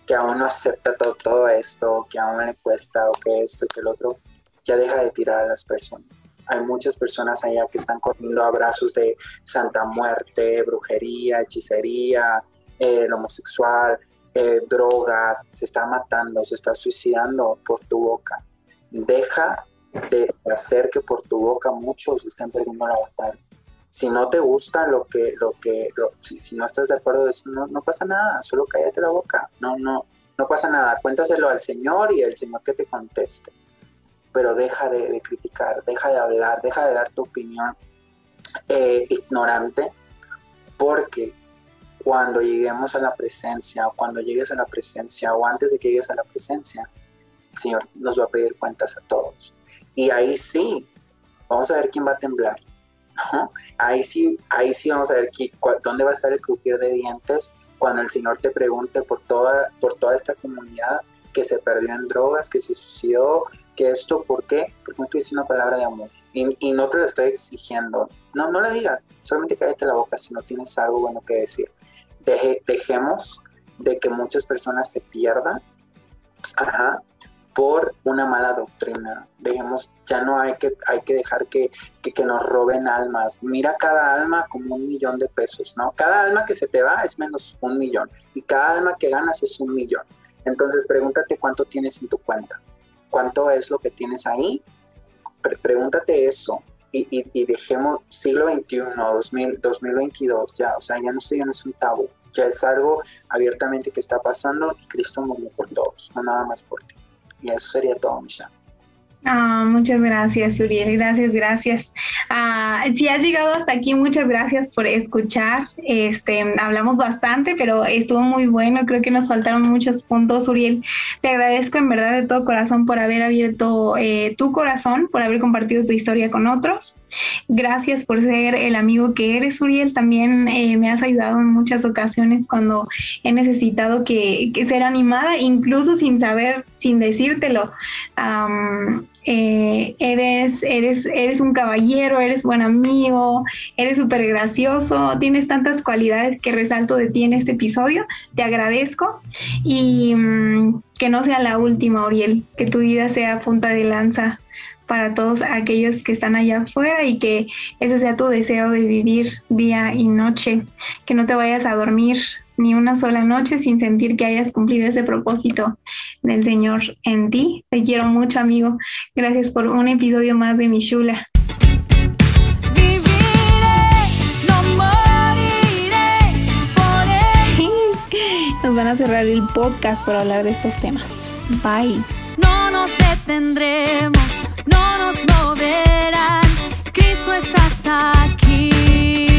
que, aún no acepta todo, esto, que aún le cuesta o que esto y que el otro, ya deja de tirar a las personas hay muchas personas allá que están corriendo abrazos de santa muerte, brujería, hechicería, eh, el homosexual, eh, drogas, se está matando, se está suicidando por tu boca. Deja de hacer que por tu boca muchos estén perdiendo la batalla. Si no te gusta lo que, lo que, si, no estás de acuerdo de no, no pasa nada, solo cállate la boca, no, no, no pasa nada, cuéntaselo al Señor y el Señor que te conteste pero deja de, criticar, deja de hablar, deja de dar tu opinión eh, ignorante, porque cuando lleguemos a la presencia, o cuando llegues a la presencia, o antes de que llegues a la presencia, el Señor nos va a pedir cuentas a todos. Y ahí sí, vamos a ver quién va a temblar. Ahí sí, ahí sí vamos a ver dónde va a estar el crujir de dientes cuando el Señor te pregunte por toda, por toda esta comunidad que se perdió en drogas, que se suicidó, que esto, ¿por qué? Porque no diciendo una palabra de amor. Y, no te lo estoy exigiendo. No, no le digas, solamente cállate la boca si no tienes algo bueno que decir. dejemos de que muchas personas se pierdan por una mala doctrina. Dejemos, ya no hay que, hay que dejar que, que, que, nos roben almas. Mira cada alma como un millón de pesos, ¿no? Cada alma que se te va es menos un millón y cada alma que ganas es un millón. Entonces pregúntate cuánto tienes en tu cuenta cuánto es lo que tienes ahí. pregúntate eso y, dejemos siglo XXI, 2000, 2022, ya, o sea, ya no, estoy, ya no es un tabú, ya es algo abiertamente que está pasando y Cristo murió por todos, no nada más por ti. Y eso sería todo, Michelle. Ah, muchas gracias, Uriel. Gracias, gracias. Ah, si has llegado hasta aquí, muchas gracias por escuchar. Este, hablamos bastante, pero estuvo muy bueno. Creo que nos faltaron muchos puntos, Uriel. Te agradezco en verdad de todo corazón por haber abierto eh, tu corazón, por haber compartido tu historia con otros. Gracias por ser el amigo que eres, Uriel. También eh, me has ayudado en muchas ocasiones cuando he necesitado que, ser animada, incluso sin saber, sin decírtelo. Eh, eres, eres, eres un caballero, eres buen amigo, eres súper gracioso, tienes tantas cualidades que resalto de ti en este episodio. Te agradezco y mm, que no sea la última, Oriel, que tu vida sea punta de lanza para todos aquellos que están allá afuera y que ese sea tu deseo de vivir día y noche, que no te vayas a dormir ni una sola noche sin sentir que hayas cumplido ese propósito del Señor en ti. Te quiero mucho, amigo. Gracias por un episodio más de Mi Shula. Nos van a cerrar el podcast por hablar de estos temas. Bye. No nos detendremos, no nos moverán. Cristo estás aquí.